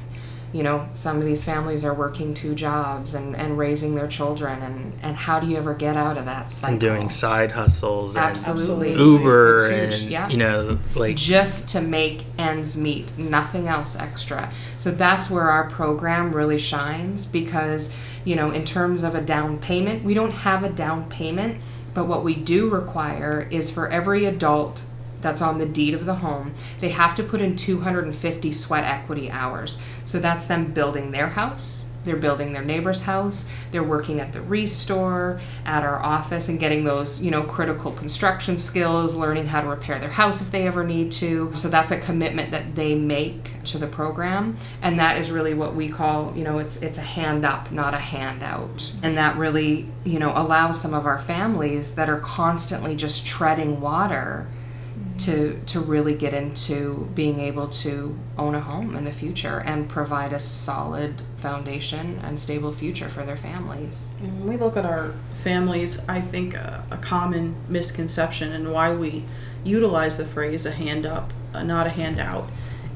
B: you know, some of these families are working two jobs and, and raising their children and, and how do you ever get out of that cycle?
A: And doing side hustles and
B: Absolutely.
A: Uber and
B: yeah.
A: you know like
B: just to make ends meet, nothing else extra. So that's where our program really shines because, you know, in terms of a down payment, we don't have a down payment, but what we do require is for every adult that's on the deed of the home, they have to put in 250 sweat equity hours. So that's them building their house, they're building their neighbor's house, they're working at the restore, at our office, and getting those, you know, critical construction skills, learning how to repair their house if they ever need to. So that's a commitment that they make to the program. And that is really what we call, you know, it's it's a hand up, not a handout. And that really, you know, allows some of our families that are constantly just treading water to to really get into being able to own a home in the future and provide a solid foundation and stable future for their families.
D: When we look at our families, I think a, a common misconception and why we utilize the phrase a hand up, uh, not a handout,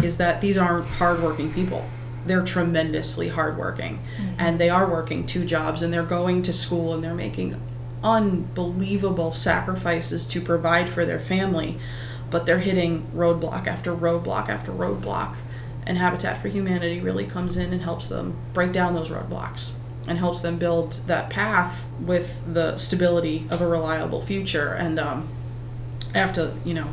D: is that these aren't hardworking people. They're tremendously hardworking and they are working two jobs and they're going to school and they're making unbelievable sacrifices to provide for their family, but they're hitting roadblock after roadblock after roadblock. And Habitat for Humanity really comes in and helps them break down those roadblocks and helps them build that path with the stability of a reliable future. And um, I have to, you know,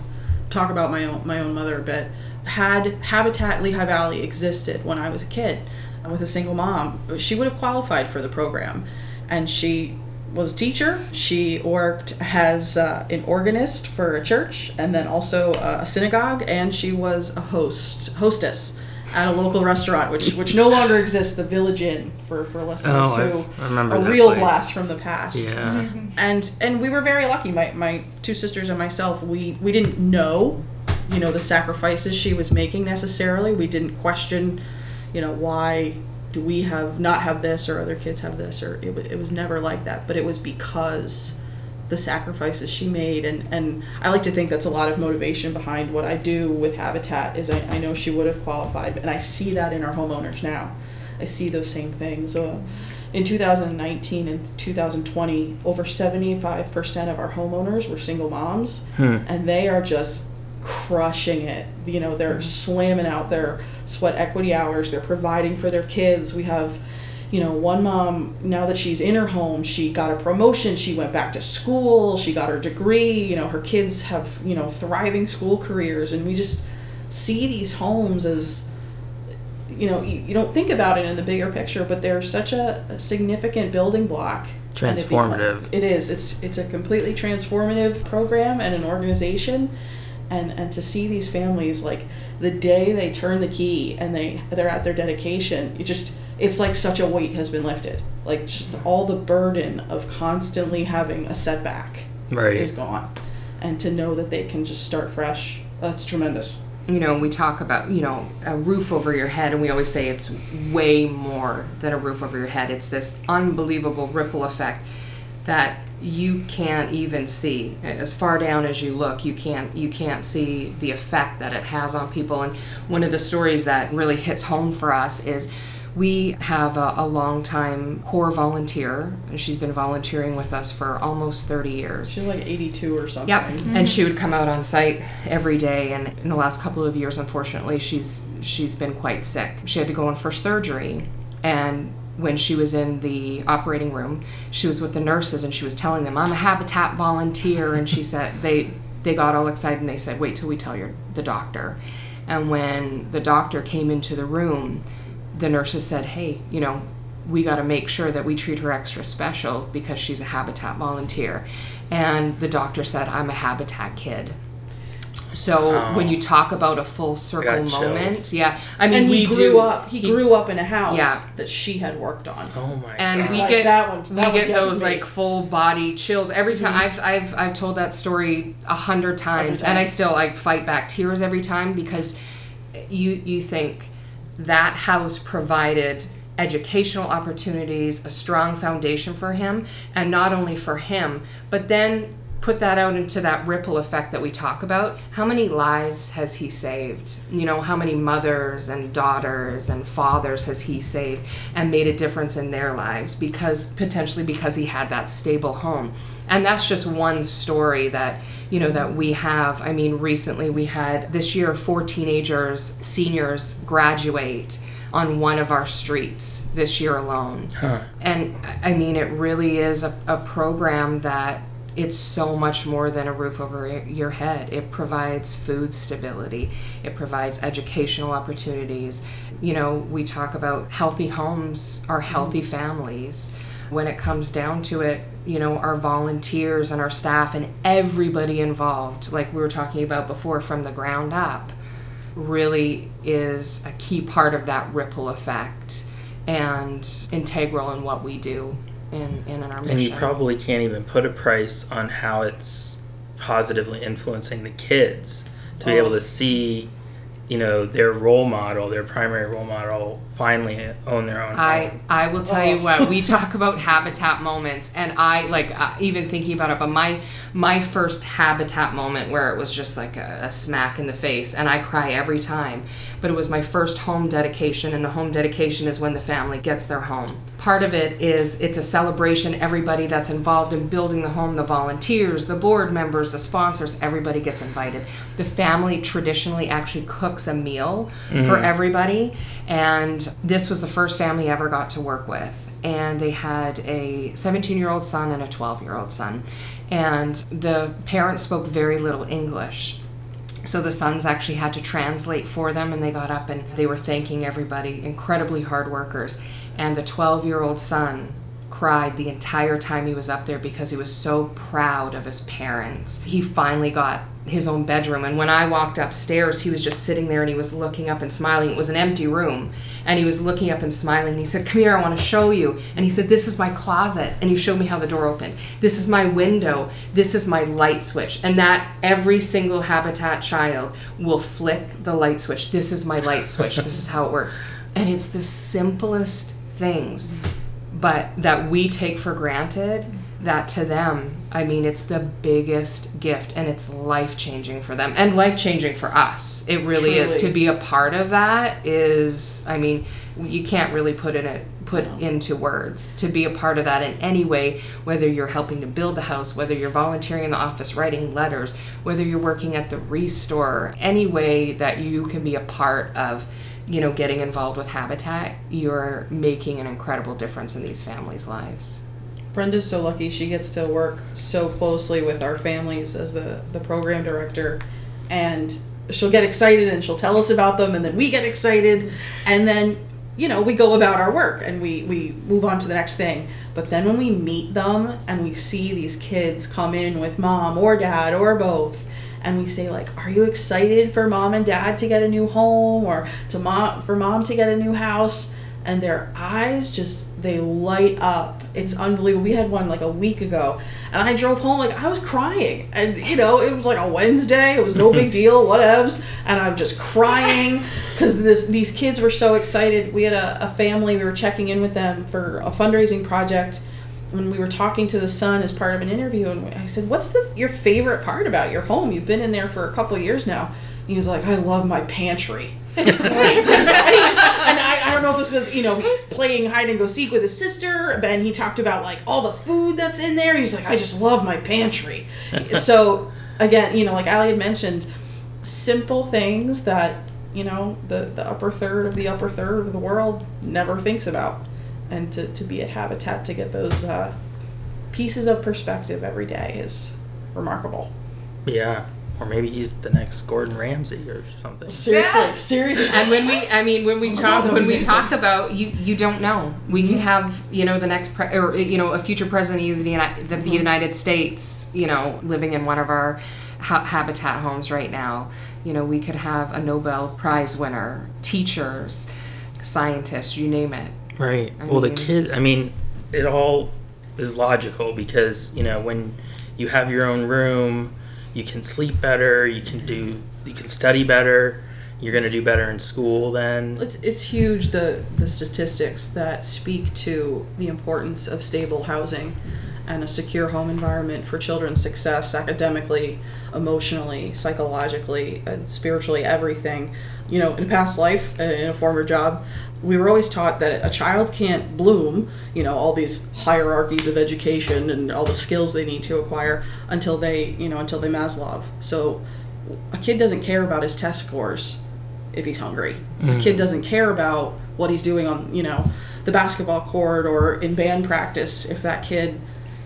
D: talk about my own my own mother a bit. Had Habitat Lehigh Valley existed when I was a kid, with a single mom, she would have qualified for the program, and she was a teacher. She worked as uh, an organist for a church, and then also uh, a synagogue, and she was a host hostess at a local restaurant, which which no longer exists, the Village Inn for for listeners
A: Oh, I-
D: who
A: I remember
D: a real
A: place.
D: blast from the past
A: yeah.
D: and and we were very lucky my my two sisters and myself we we didn't know you know the sacrifices she was making necessarily we didn't question you know why do we have not have this or other kids have this or it, it was never like that but it was because the sacrifices she made and and I like to think that's a lot of motivation behind what I do with Habitat is I, I know she would have qualified and I see that in our homeowners now I see those same things uh, in 2019 and 2020 over 75% of our homeowners were single moms
A: Hmm.
D: and they are just crushing it. You know they're mm-hmm. slamming out their sweat equity hours. They're providing for their kids. We have you know one mom now that she's in her home she got a promotion. She went back to school. She got her degree. You know her kids have you know thriving school careers. And we just see these homes as you know you, you don't think about it in the bigger picture but they're such a, a significant building block. And it
A: Transformative.
D: it is. It's it's a completely transformative program and an organization and and to see these families like the day they turn the key and they they're at their dedication it just it's like such a weight has been lifted like just all the burden of constantly having a setback
A: Right.
D: is gone and to know that they can just start fresh that's tremendous
B: you know, we talk about, you know, a roof over your head, and we always say it's way more than a roof over your head. It's this unbelievable ripple effect that you can't even see as far down as you look you can't you can't see the effect that it has on people and one of the stories that really hits home for us is we have a, a long time core volunteer and she's been volunteering with us for almost 30 years
D: she's like 82 or something
B: Yep. And mm-hmm. she would come out on site every day and in the last couple of years unfortunately she's she's been quite sick. She had to go in for surgery and when she was in the operating room, she was with the nurses and she was telling them, "I'm a habitat volunteer." And she said <laughs> they they got all excited and they said, "Wait till we tell your the doctor." And when the doctor came into the room, the nurses said, "Hey, you know, we got to make sure that we treat her extra special because she's a habitat volunteer." And the doctor said, "I'm a habitat kid." So
A: Wow.
B: when you talk about a full circle
A: got
B: moment,
A: chills.
B: yeah, I mean,
D: and
B: we
D: he grew
B: do.
D: up he, grew up in a house
B: Yeah.
D: that she had worked on
A: Oh my
B: and
A: god.
B: we
D: Like
B: get
D: that one-
B: we
D: one
B: get those
D: me.
B: like full body chills every time. Mm-hmm. I've I've I've told that story a hundred times, and I still like fight back tears every time because you you think that house provided educational opportunities, a strong foundation for him, and not only for him, but then put that out into that ripple effect that we talk about, how many lives has he saved? You know, how many mothers and daughters and fathers has he saved and made a difference in their lives because potentially because he had that stable home. And that's just one story that you know that we have i mean recently we had this year four teenagers seniors graduate on one of our streets this year alone
A: Huh.
B: and i mean it really is a, a program that it's so much more than a roof over your head. It provides food stability. It provides educational opportunities. You know we talk about healthy homes are healthy mm-hmm. families. When it comes down to it you know our volunteers and our staff and everybody involved like we were talking about before from the ground up really is a key part of that ripple effect and integral in what we do in, in our mission.
A: And you probably can't even put a price on how it's positively influencing the kids to be able to see, you know, their role model, their primary role model, finally own their own
B: I,
A: home.
B: I will tell you what we <laughs> talk about habitat moments and I like uh, even thinking about it but my my first habitat moment where it was just like a, a smack in the face and I cry every time but it was my first home dedication and the home dedication is when the family gets their home part of it is it's a celebration. Everybody that's involved in building the home the volunteers the board members the sponsors everybody gets invited. The family traditionally actually cooks a meal for mm-hmm. everybody and this was the first family I ever got to work with. And they had a 17 year old son and a 12 year old son. And the parents spoke very little english so the sons actually had to translate for them, and they got up and they were thanking everybody, incredibly hard workers. And the 12 year old son cried the entire time he was up there because he was so proud of his parents. He finally got his own bedroom, and when I walked upstairs, he was just sitting there and he was looking up and smiling. It was an empty room, and he was looking up and smiling. And he said, Come here, I want to show you. And he said, This is my closet. And he showed me how the door opened. This is my window. This is my light switch. And that every single habitat child will flick the light switch. This is my light switch. this is how it works. And it's the simplest things, but that we take for granted. That to them, I mean, it's the biggest gift and it's life changing for them and life changing for us. It really is. To be a part of that is, I mean, you can't really put it put into words. To be a part of that in any way, whether you're helping to build the house, whether you're volunteering in the office writing letters, whether you're working at the restore, any way that you can be a part of, you know, getting involved with Habitat, you're making an incredible difference in these families' lives.
D: Brenda's so lucky. She gets to work so closely with our families as the, the program director. And she'll get excited and she'll tell us about them and then we get excited. And then you know we go about our work and we, we move on to the next thing. But then when we meet them and we see these kids come in with mom or dad or both and we say like are you excited for mom and dad to get a new home or to mom for mom to get a new house? And their eyes just they light up. It's unbelievable. We had one like a week ago and i drove home like i was crying. And you know it was like a wednesday. It was no big <laughs> deal whatevs. And i'm just crying because this these kids were so excited. We had a, a family. We were checking in with them for a fundraising project when we were talking to the son as part of an interview and i said what's the your favorite part about your home? You've been in there for a couple of years now. He was like i love my pantry. It's <laughs> great and, just, and I, I don't know if this because you know playing hide and go seek with his sister and he talked about like all the food that's in there. He's like i just love my pantry. <laughs> So again you know like Alli had mentioned simple things that you know the the upper third of the upper third of the world never thinks about and to, to be at habitat to get those uh, pieces of perspective every day is remarkable
A: Yeah. Or maybe he's the next Gordon Ramsay or something.
D: seriously
C: Yeah. <laughs>
D: seriously
B: And when we, I mean, when we
D: Oh
B: talk,
D: God,
B: when we talk
D: amazing.
B: about you, you don't know. We could have, you know, the next, pre- or you know, a future president of the, Uni- the, the United States, you know, living in one of our ha- habitat homes right now. You know, we could have a Nobel Prize winner, teachers, scientists, you name it.
A: Right.
B: I
A: well,
B: mean-
A: the kid, I mean, it all is logical because, you know, when you have your own room, you can sleep better, you can do, you can study better, you're going to do better in school then.
D: It's it's huge the the statistics that speak to the importance of stable housing, and a secure home environment for children's success academically, emotionally, psychologically, and spiritually, everything. You know, in a past life, uh, in a former job, we were always taught that a child can't bloom, you know, all these hierarchies of education and all the skills they need to acquire until they, you know, until they Maslow. So a kid doesn't care about his test scores if he's hungry. A kid mm. doesn't care about what he's doing on, you know, the basketball court or in band practice if that kid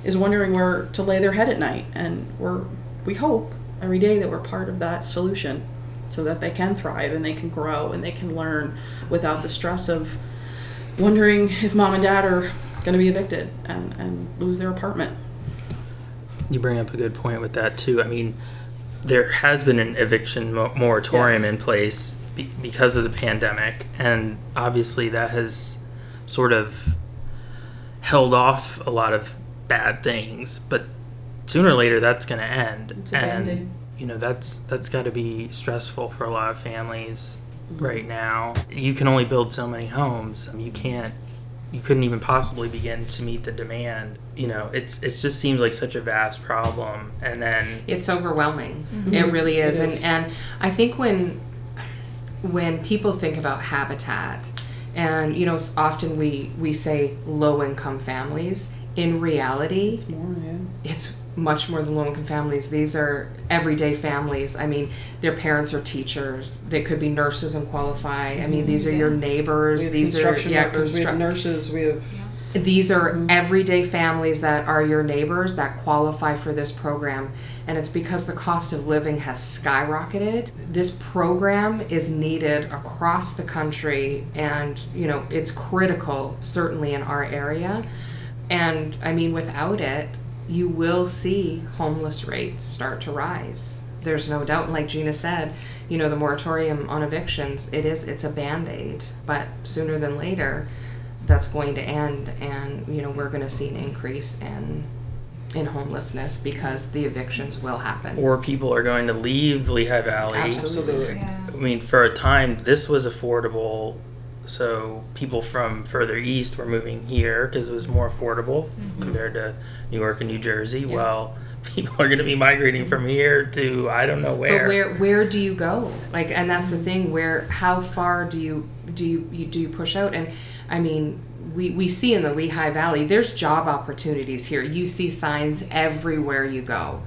D: is wondering where to lay their head at night. And we're we hope every day that we're part of that solution so that they can thrive and they can grow and they can learn without the stress of wondering if mom and dad are going to be evicted and, and lose their apartment.
A: You bring up a good point with that too. I mean, there has been an eviction moratorium
D: Yes.
A: in place be- because of the pandemic, and obviously that has sort of held off a lot of bad things. But sooner or later, that's going to end,
D: It's
A: and. You know that's that's got to be stressful for a lot of families mm-hmm. right now. You can only build so many homes. I mean, you can't you couldn't even possibly begin to meet the demand. You know, it's it just seems like such a vast problem. And then
B: it's overwhelming mm-hmm. it really is.
D: It is.
B: and and i think when when people think about habitat and you know often we we say low income families in reality
D: It's more, yeah.
B: it's much more than low income families. These are everyday families. I mean, their parents are teachers. They could be nurses and qualify. I mean, these are your neighbors. These are
D: construction
B: yeah,
D: workers, we have
B: constru-
D: nurses, we have
B: these are mm-hmm. everyday families that are your neighbors that qualify for this program. And it's because the cost of living has skyrocketed. This program is needed across the country and, you know, it's critical certainly in our area. And I mean, without it, you will see homeless rates start to rise. There's no doubt. And like Gina said, you know, the moratorium on evictions, it is, it's a band aid. But sooner than later, that's going to end. And, you know, we're going to see an increase in, in homelessness because the evictions will happen.
A: or people are going to leave the Lehigh Valley.
B: Absolutely.
C: Yeah.
A: I mean, for a time, this was affordable. So people from further east were moving here because it was more affordable mm-hmm. compared to New York and New Jersey. Well, <laughs> people are going to be migrating from here to I don't know where.
B: But where where do you go? Like, and that's the thing. Where how far do you do you, you do you push out? And I mean, we we see in the Lehigh Valley, there's job opportunities here. You see signs everywhere you go.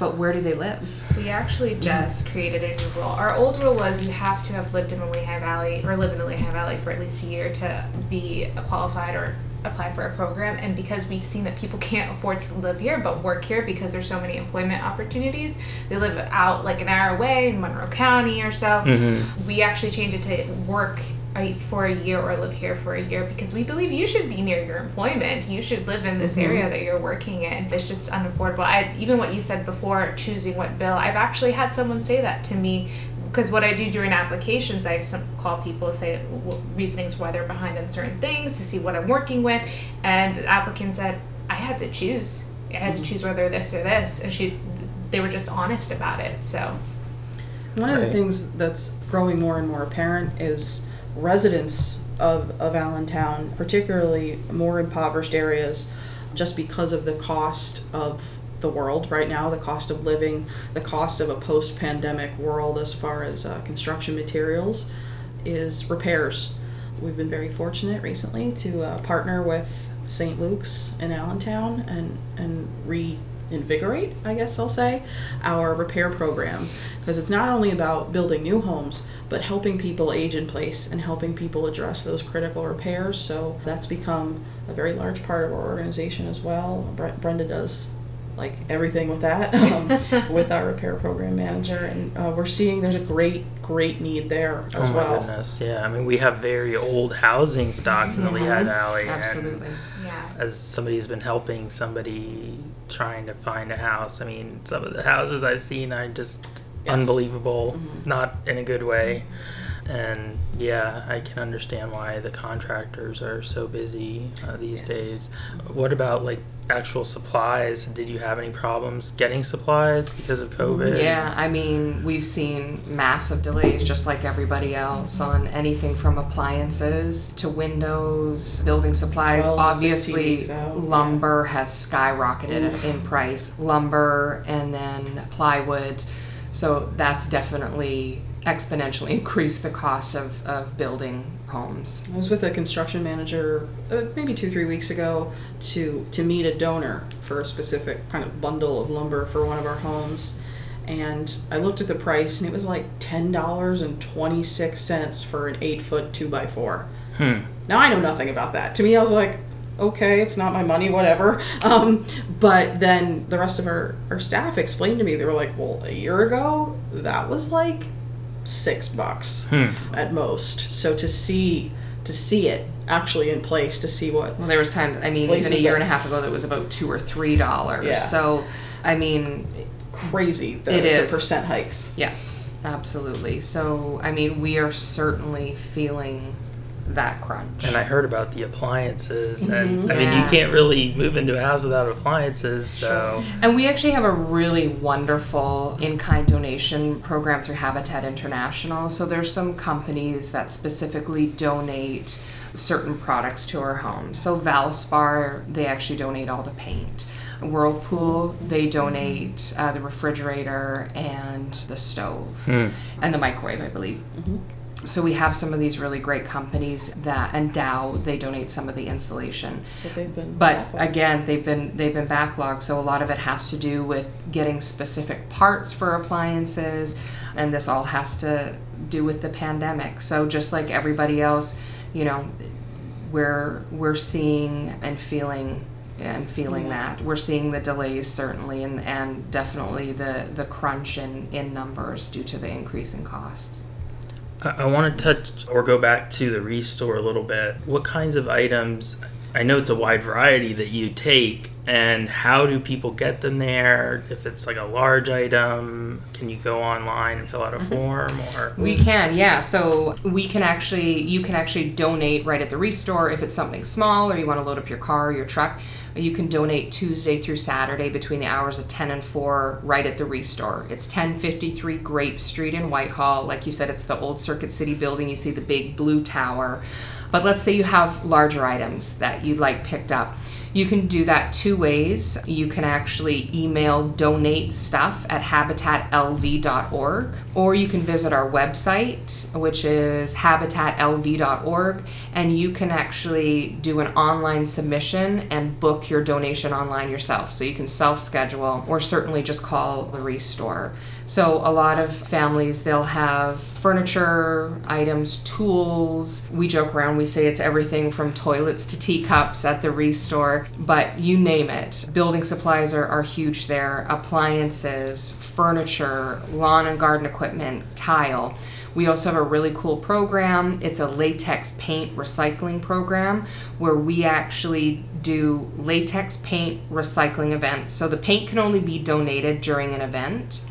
B: But where do they live?
C: We actually just created a new rule. Our old rule was you have to have lived in the Lehigh Valley or live in the Lehigh Valley for at least a year to be a qualified or apply for a program. And because we've seen that people <laughs> can't afford to live here but work here because there's so many employment opportunities, they live out like an hour away in Monroe County or so. Mm-hmm. We actually changed it to work a- for a year or live here for a year because we believe you should be near your employment. You should live in this mm-hmm. area that you're working in. It's just unaffordable. I, even what you said before, choosing what bill, I've actually had someone say that to me because what I do during applications, I call people say reasonings why they're behind on certain things to see what I'm working with, and the applicant said I had to choose. I had to mm-hmm. choose whether this or this, and she, they were just honest about it. So
D: One of the things that's growing more and more apparent is residents of, of Allentown, particularly more impoverished areas, just because of the cost of the world right now, the cost of living, the cost of a post pandemic world as far as uh, construction materials, is repairs. We've been very fortunate recently to uh, partner with St. Luke's in Allentown and, and reinvigorate, I guess I'll say, our repair program. Because it's not only about building new homes, but helping people age in place and helping people address those critical repairs. So that's become a very large part of our organization as well. Bre- Brenda does like everything with that <laughs> um, <laughs> with our repair program manager and uh, we're seeing there's a great great need there as
A: oh my
D: well
A: goodness! Yeah, I mean, we have very old housing stock in the Lehigh Valley.
B: Absolutely.
C: yeah.
A: as somebody who's been helping somebody trying to find a house, I mean, some of the houses I've seen are just
D: Yes.
A: unbelievable, mm-hmm. not in a good way. Mm-hmm. And yeah, I can understand why the contractors are so busy uh, these
B: Yes.
A: days. What about like actual supplies? Did you have any problems getting supplies because of COVID?
B: Yeah, I mean, we've seen massive delays just like everybody else on anything from appliances to windows, building supplies.
D: 12 to 16
B: Obviously,
D: weeks out,
B: lumber has skyrocketed in price. Lumber and then plywood. So that's definitely exponentially increase the cost of, of building homes.
D: I was with a construction manager uh, maybe two, three weeks ago to to meet a donor for a specific kind of bundle of lumber for one of our homes. And I looked at the price and it was like ten dollars and twenty six cents for an eight foot two by four.
A: Hmm.
D: Now I know nothing about that. To me, I was like, okay, it's not my money, whatever. <laughs> Um, but then the rest of our, our staff explained to me, they were like, well, a year ago, that was like six bucks
A: Hmm.
D: at most. So to see to see it actually in place, to see what
B: Well, there was times, I mean, even a year
D: that-
B: and a half ago, that was about two or three dollars.
D: Yeah.
B: So, I mean,
D: crazy the,
B: It
D: the percent hikes.
B: Yeah, absolutely. So, I mean, we are certainly feeling that crunch.
A: And I heard about the appliances, and mm-hmm. I mean, you can't really move into a house without appliances. So,
B: And we actually have a really wonderful in kind donation program through Habitat International. So there's some companies that specifically donate certain products to our homes. So Valspar, they actually donate all the paint. Whirlpool, they donate uh, the refrigerator and the stove hmm. and the microwave, I believe. Mm-hmm. So we have some of these really great companies that, and Dow, they donate some of the insulation.
D: But they've been
B: But
D: backlogged.
B: again, they've been they've been backlogged, so a lot of it has to do with getting specific parts for appliances, and this all has to do with the pandemic. So just like everybody else, you know, we're we're seeing and feeling and feeling that we're seeing the delays certainly and, and definitely the the crunch in, in numbers due to the increase in costs.
A: I, I want to touch or go back to the restore a little bit. What kinds of items? I know it's a wide variety that you take, and how do people get them there? If it's like a large item, can you go online and fill out a mm-hmm. form or?
B: We can, yeah. So we can actually, you can actually donate right at the restore if it's something small or you want to load up your car or your truck. You can donate Tuesday through Saturday between the hours of 10 and 4 right at the restore. It's 1053 Grape Street in Whitehall. Like you said, it's the old Circuit City building. You see the big blue tower. But let's say you have larger items that you'd like picked up. You can do that two ways. You can actually email donate stuff at habitatlv.org, or you can visit our website, which is habitatlv.org, and you can actually do an online submission and book your donation online yourself. So you can self schedule or certainly just call the restore. So a lot of families they'll have furniture, items, tools. We joke around, we say it's everything from toilets to teacups at the restore, but you name it. Building supplies are, are huge there, appliances, furniture, lawn and garden equipment, tile. We also have a really cool program. It's a latex paint recycling program where we actually do latex paint recycling events. So the paint can only be donated during an event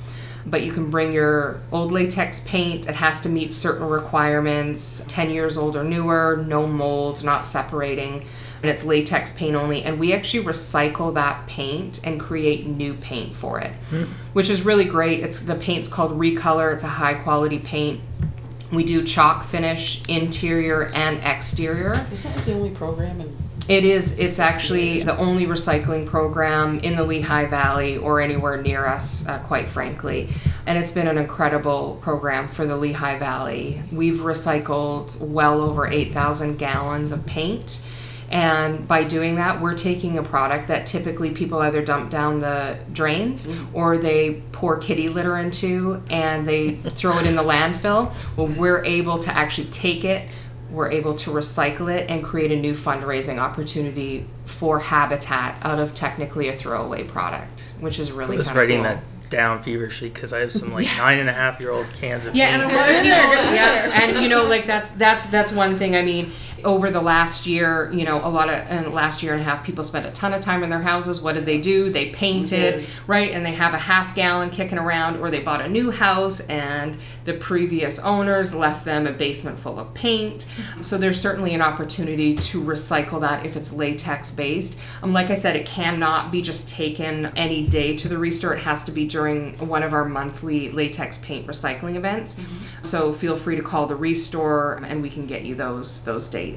B: but you can bring your old latex paint. It has to meet certain requirements 10 years old or newer, no mold, not separating, and it's latex paint only. And we actually recycle that paint and create new paint for it, hmm. which is really great. It's the paint's called Recolor, it's a high quality paint. We do chalk finish interior and exterior.
D: Is that like the only program in
B: It is. It's actually the only recycling program in the Lehigh Valley or anywhere near us, uh, quite frankly. And it's been an incredible program for the Lehigh Valley. We've recycled well over 8,000 gallons of paint. And by doing that, we're taking a product that typically people either dump down the drains or they pour kitty litter into and they throw it in the landfill. Well, we're able to actually take it, we're able to recycle it and create a new fundraising opportunity for Habitat out of technically a throwaway product, which is really
A: I was
B: kind of
A: writing
B: cool.
A: that down feverishly because I have some like <laughs> nine and a half year old cans of
B: Yeah, and a
A: paint.
B: lot of people, <laughs> yeah, and you know, like that's that's that's one thing. I mean, over the last year, you know, a lot of and last year and a half, people spent a ton of time in their houses. What did they do? They painted, mm-hmm. right? And they have a half gallon kicking around, or they bought a new house and the previous owners left them a basement full of paint. Mm-hmm. So there's certainly an opportunity to recycle that if it's latex based. Um, like I said, it cannot be just taken any day to the restore. It has to be during one of our monthly latex paint recycling events. Mm-hmm. So feel free to call the restore and we can get you those those dates.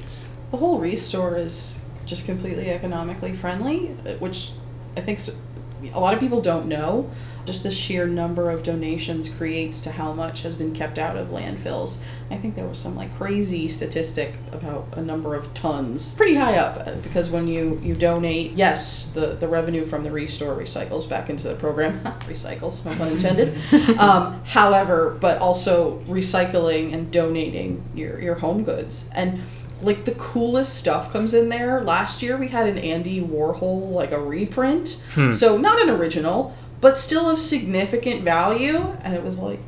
D: The whole restore is just completely economically friendly, which I think a lot of people don't know. Just the sheer number of donations creates to how much has been kept out of landfills. I think there was some like crazy statistic about a number of tons, pretty high up, uh, because when you you donate, yes, the the revenue from the restore recycles back into the program, <laughs> recycles, no pun intended. <laughs> um, however, but also recycling and donating your your home goods and like the coolest stuff comes in there. Last year we had an Andy Warhol like a reprint. So not an original, but still of significant value and it was like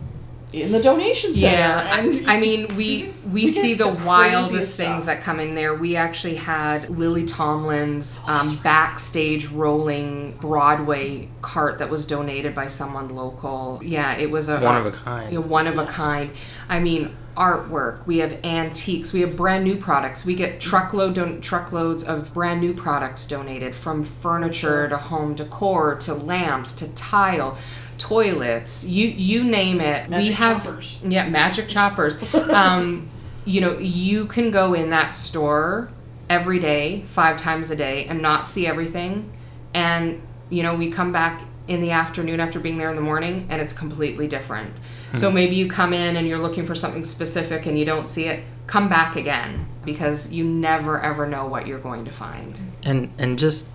D: in the donation center.
B: Yeah,
D: and
B: I, I mean, we <laughs> we
D: We
B: see the,
D: the
B: wildest
D: craziest
B: things
D: stuff.
B: that come in there. We actually had Lily Tomlin's um, backstage rolling Broadway cart that was donated by someone local. Yeah, it was a
A: One of a kind.
B: Yeah, one of a kind. I mean, artwork. We have antiques. We have brand new products. We get truckload don- truckloads of brand new products donated from furniture to home decor to lamps to tile, toilets. You you name it. we have
D: choppers.
B: yeah, magic choppers. <laughs> um, you know, you can go in that store every day, five times a day, and not see everything. And you know, we come back in the afternoon after being there in the morning, and it's completely different. So hmm. maybe you come in and you're looking for something specific and you don't see it. Come back again because you never ever know what you're going to find.
A: and and just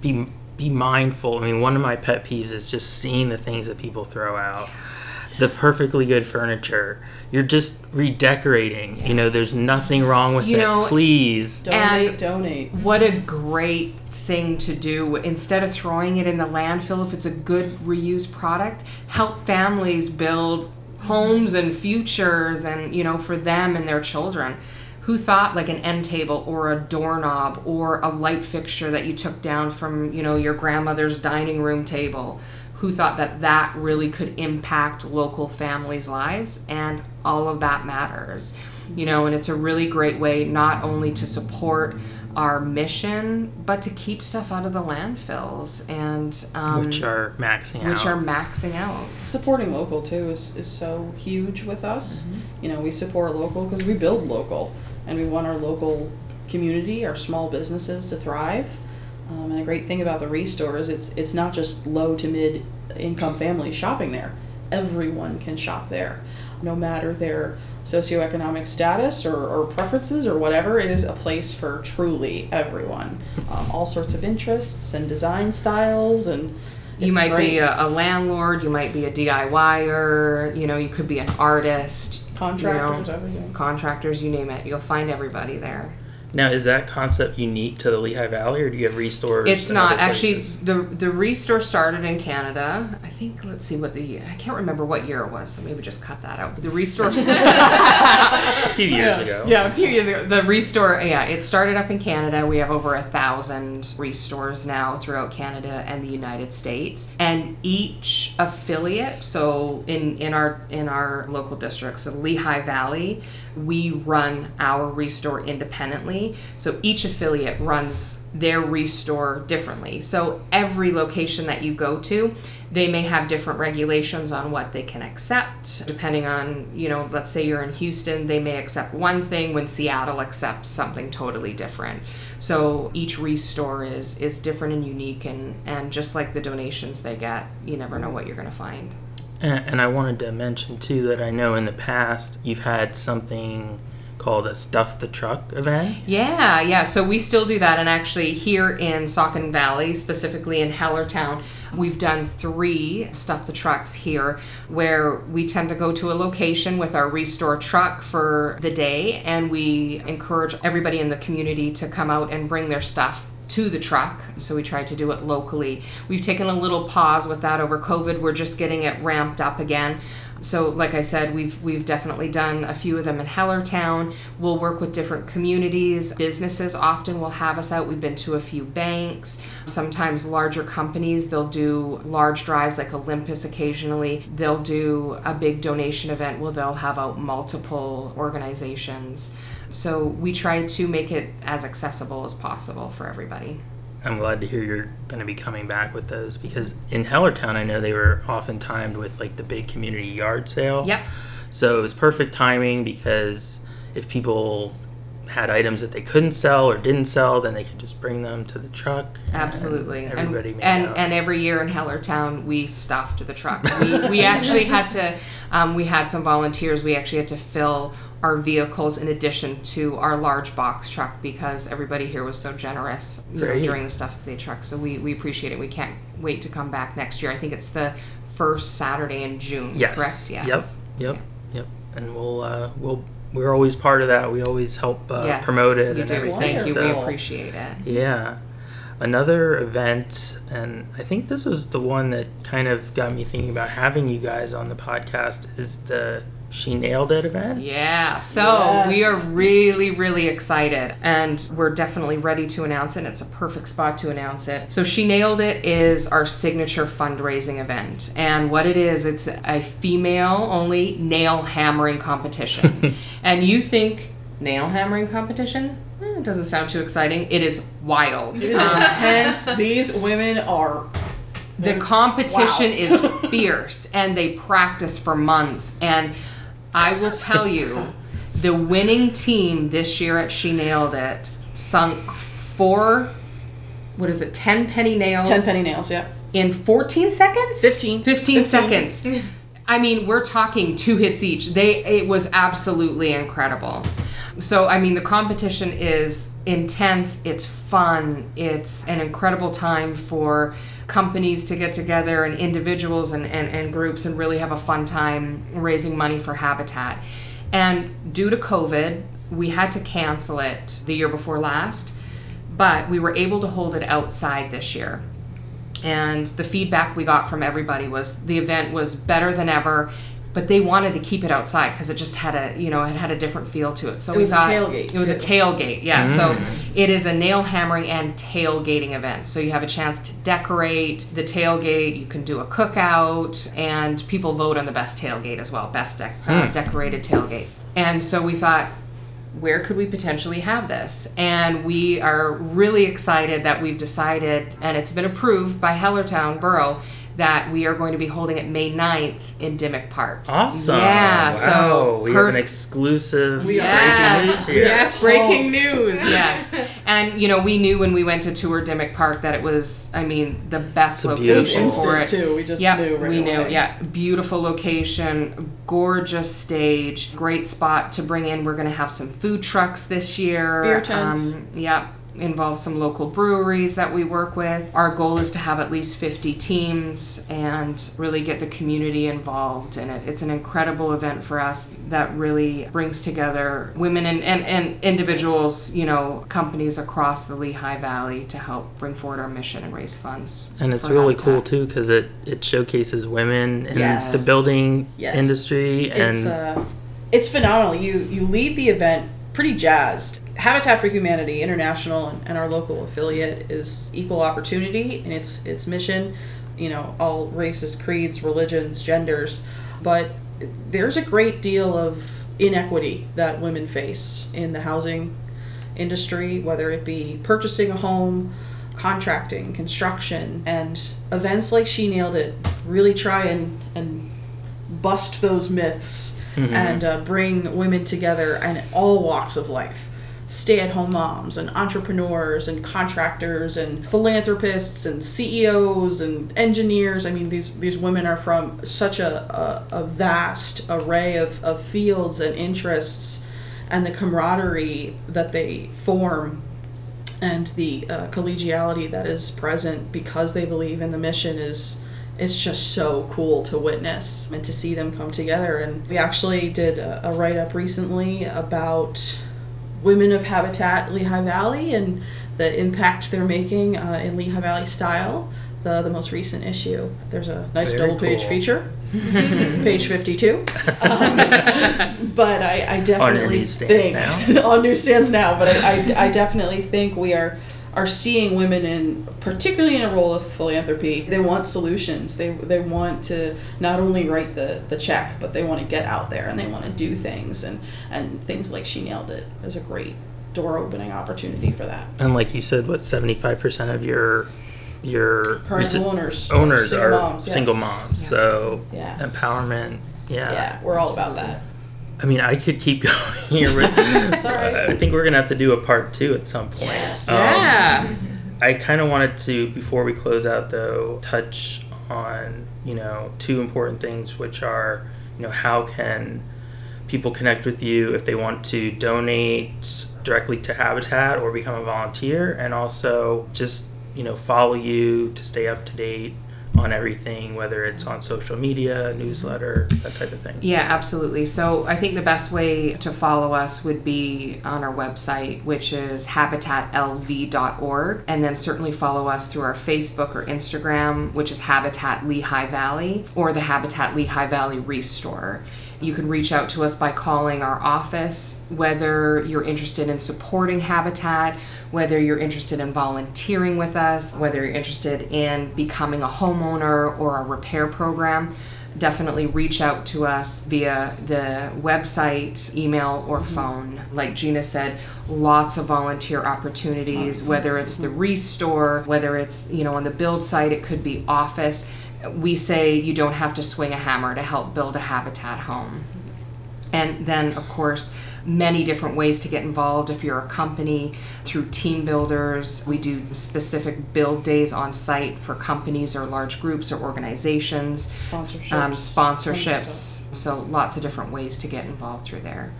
A: be be mindful. I mean, one of my pet peeves is just seeing the things that people throw out. The perfectly good furniture. You're just redecorating. You know, there's nothing wrong with
B: You
A: it.
B: know-
A: Please.
D: donate,
B: and-
D: donate.
B: What a great thing to do. Instead of throwing it in the landfill if it's a good reused product help families build homes and futures and you know for them and their children. Who thought like an end table or a doorknob or a light fixture that you took down from you know your grandmother's dining room table? Who thought that that really could impact local families lives? And all of that matters you know and it's a really great way not only to support our mission but to keep stuff out of the landfills and um,
A: which are maxing
B: which
A: out.
B: are maxing out
D: supporting local too is, is so huge with us.
B: Mm-hmm.
D: You know, we support local because we build local and we want our local community, our small businesses to thrive. Um, and a great thing about the restore is it's it's not just low to mid income families shopping there. Everyone can shop there, no matter their socioeconomic status or, or preferences or whatever. It is a place for truly everyone. Um, all sorts of interests and design styles and.
B: you might
D: great.
B: be a, a landlord you might be a diyer you know you could be an artist
D: contractors,
B: you know,
D: everything.
B: contractors you name it you'll find everybody there
A: Now, is that concept unique to the Lehigh Valley, or do you have restores?
B: It's not actually the the restore started in Canada. I think let's see what the. I can't remember what year it was, so maybe just cut that out. But the restore <laughs>
A: a few years ago.
B: Yeah, a few years ago. The restore, yeah, it started up in Canada. We have over a thousand restores now throughout Canada and the United States. And each affiliate, so in, in our in our local districts, so Lehigh Valley, we run our restore independently. So each affiliate runs their restore differently. So every location that you go to, they may have different regulations on what they can accept depending on you know let's say you're in houston they may accept one thing when seattle accepts something totally different so each restore is is different and unique and and just like the donations they get you never know what you're going to find
A: And, I wanted to mention too that I know in the past you've had something called a stuff the truck event.
B: Yeah, yeah. So we still do that, and actually here in Saucon Valley, specifically in Hellertown, we've done three stuff the trucks here, where we tend to go to a location with our restore truck for the day, and we encourage everybody in the community to come out and bring their stuff to the truck. So we tried to do it locally. We've taken a little pause with that over COVID. We're just getting it ramped up again. So, like I said, we've we've definitely done a few of them in Hellertown. We'll work with different communities. Businesses often will have us out. We've been to a few banks. Sometimes larger companies they'll do large drives like Olympus. Occasionally, they'll do a big donation event where they'll have out multiple organizations. So we try to make it as accessible as possible for everybody.
A: I'm glad to hear you're going to be coming back with those because in Hellertown, I know they were often timed with like the big community yard sale.
B: Yep.
A: So it was perfect timing because if people had items that they couldn't sell or didn't sell, then they could just bring them to the truck. and
B: Absolutely.
A: Everybody
B: and
A: made
B: and,
A: out.
B: and every year in Hellertown we stuffed the truck. We, we actually had to um, we had some volunteers. We actually had to fill our vehicles in addition to our large box truck because everybody here was so generous you know, during the stuff that they truck. So we, we appreciate it. We can't wait to come back next year. I think it's the first Saturday in June.
A: yes.
B: Correct? Yes.
A: Yep. Yep. Yep. And we'll uh, we'll we're always part of that. We always help uh,
B: Yes,
A: promote it
B: You
A: and
B: do.
A: everything.
B: Thank you. We appreciate it.
A: Yeah. Another event, and I think this was the one that kind of got me thinking about having you guys on the podcast, is the She Nailed It event.
B: Yeah, so
D: Yes.
B: we are really, really excited, and we're definitely ready to announce it. And it's a perfect spot to announce it. So, She Nailed It is our signature fundraising event, and what it is, it's a female only nail hammering competition. <laughs> and you think nail hammering competition? Eh, it doesn't sound too exciting. It is wild.
D: It is
B: Um,
D: intense. These women are.
B: the competition
D: wow.
B: is <laughs> fierce and they practice for months and i will tell you the winning team this year at she nailed it sunk four what is it 10 penny nails
D: Ten penny nails, yeah.
B: in 14 seconds
D: 15.
B: 15
D: 15.
B: seconds <laughs> i mean we're talking two hits each they it was absolutely incredible so i mean the competition is intense it's fun it's an incredible time for companies to get together and individuals and, and, and groups and really have a fun time raising money for habitat. And due to covid we had to cancel it the year before last but we were able to hold it outside this year. And the feedback we got from everybody was the event was better than ever but they wanted to keep it outside because it just had a you know it had a different feel to it. So
D: It
B: we
D: was a tailgate,
B: it was a tailgate yeah. So it is a nail hammering and tailgating event. So you have a chance to decorate the tailgate you can do a cookout and people vote on the best tailgate as well best dec- uh, decorated tailgate. And so we thought where could we potentially have this? And we are really excited that we've decided, and it's been approved by Hellertown Borough, that we are going to be holding it May 9th in Dimmick Park.
A: Awesome.
B: Yeah,
A: Wow.
B: so
A: we have an exclusive
D: We are
A: breaking
B: Yes,
A: news <laughs> here.
B: yes, breaking news, yes. And you know, we knew when we went to tour Dimmick Park that it was, I mean, the best
A: It's
B: location
A: beautiful-
B: for it.
D: Instant, too. We just
B: Yep,
D: knew right
B: we
D: away.
B: knew. Yeah, beautiful location, gorgeous stage, great spot to bring in. We're gonna have some food trucks this year.
D: Beer tents.
B: Um, yep. Involve some local breweries that we work with. Our goal is to have at least 50 teams and really get the community involved in it. It's an incredible event for us that really brings together women and, and, and individuals, you know, companies across the Lehigh Valley to help bring forward our mission and raise funds.
A: And it's really
B: Habitat.
A: cool too because it, it showcases women in
D: Yes.
A: the building
D: Yes.
A: industry and
D: It's uh, it's phenomenal. You you leave the event pretty jazzed. Habitat for Humanity International and, and our local affiliate is equal opportunity in its its mission. You know, all races, creeds, religions, genders, but there's a great deal of inequity that women face in the housing industry, whether it be purchasing a home, contracting, construction, and events like She Nailed It really try and, and bust those myths and uh, bring women together in all walks of life. Stay at home moms and entrepreneurs and contractors and philanthropists and CEOs and engineers. I mean, these, these women are from such a, a, a vast array of, of fields and interests, and the camaraderie that they form and the uh, collegiality that is present because they believe in the mission is it's just so cool to witness and to see them come together and we actually did a, a write-up recently about women of habitat lehigh valley and the impact they're making uh, in Lehigh Valley style. The, the most recent issue. There's a nice
A: Very
D: double page
A: cool.
D: feature, <laughs> page 52. <laughs> Um, but I, I definitely
A: newsstands
D: think <laughs> on newsstands now. But I, I, I definitely think we are are seeing women in particularly in a role of philanthropy. They want solutions. They they want to not only write the, the check, but they want to get out there and they want to do things and and things like she nailed it. it is a great door opening opportunity for that.
A: And like you said, what seventy five percent of your your
D: Current
A: recent
D: owners
A: owners
D: single
A: are
D: moms, yes.
A: single moms. So
D: Yeah.
A: empowerment. Yeah.
D: Yeah, we're all about that.
A: I mean, I could keep <laughs> going here. But
D: It's all right.
A: I think we're gonna have to do a part two at some point.
D: Yes.
A: Um,
B: Yeah.
A: I kind of wanted to, before we close out, though, touch on you know two important things, which are you know how can people connect with you if they want to donate directly to Habitat or become a volunteer, and also just you know follow you to stay up to date on everything, whether it's on social media, newsletter, that type of thing.
B: Yeah, absolutely. So I think the best way to follow us would be on our website, which is habitatlv.org. And then certainly follow us through our Facebook or Instagram, which is Habitat Lehigh Valley or the Habitat Lehigh Valley Restore. You can reach out to us by calling our office, whether you're interested in supporting Habitat, whether you're interested in volunteering with us, whether you're interested in becoming a homeowner or a repair program definitely reach out to us via the website, email, or mm-hmm. phone. Like Gina said, lots of volunteer opportunities, whether it's the mm-hmm. restore, whether it's, you know, on the build site, it could be office. We say you don't have to swing a hammer to help build a habitat home. And then, of course, many different ways to get involved if you're a company through team builders. We do specific build days on site for companies or large groups or organizations.
D: Sponsorships.
B: Um, sponsorships. So, lots of different ways to get involved through there.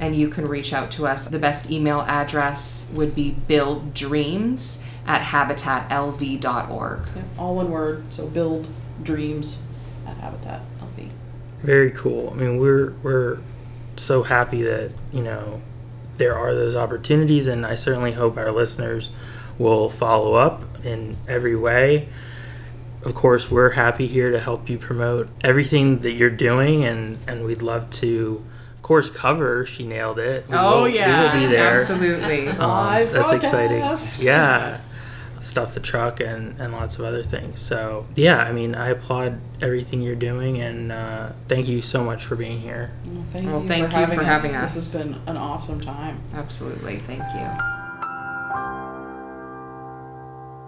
B: And you can reach out to us. The best email address would be builddreams at habitatlv.org.
D: Yep, all one word. So build dreams at Habitat LV.
A: Very cool. I mean, we're we're so happy that you know there are those opportunities, and I certainly hope our listeners will follow up in every way. Of course, we're happy here to help you promote everything that you're doing, and and we'd love to, of course, cover. She nailed it. We will- we will be there.
B: Oh, Absolutely.
A: Um, that's
D: broadcast.
A: exciting. Yeah. Stuff the truck and, and lots of other things. So, yeah, I mean, I applaud everything you're doing and uh, thank you so much for being here.
D: Well, thank
B: Well,
D: you
B: thank
D: for
B: you
D: having
B: for
D: us.
B: having
D: This has been an awesome time.
B: Absolutely. Thank you.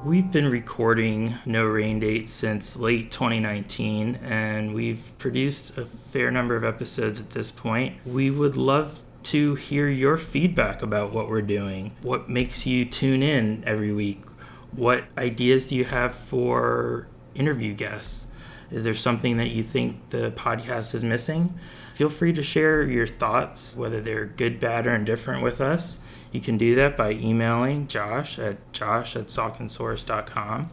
A: We've been recording No Rain Date since late 2019, and we've produced a fair number of episodes at this point. We would love to hear your feedback about what we're doing. What makes you tune in every week? What ideas do you have for interview guests? Is there something that you think the podcast is missing? Feel free to share your thoughts, whether they're good, bad, or indifferent, with us. You can do that by emailing Josh at josh at sauconsource.com.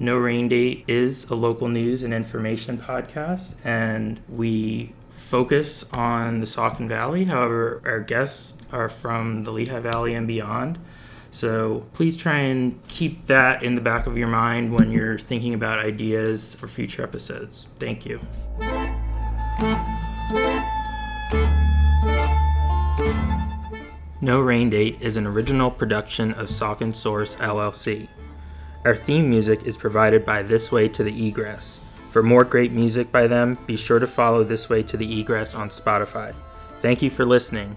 A: No Rain Date is a local news and information podcast, and we focus on the Saucon Valley. However, our guests are from the Lehigh Valley and beyond. So please try and keep that in the back of your mind when you're thinking about ideas for future episodes. Thank you. No Rain Date is an original production of Saucon Source LLC. Our theme music is provided by This Way to the Egress. For more great music by them, be sure to follow This Way to the Egress on Spotify. Thank you for listening.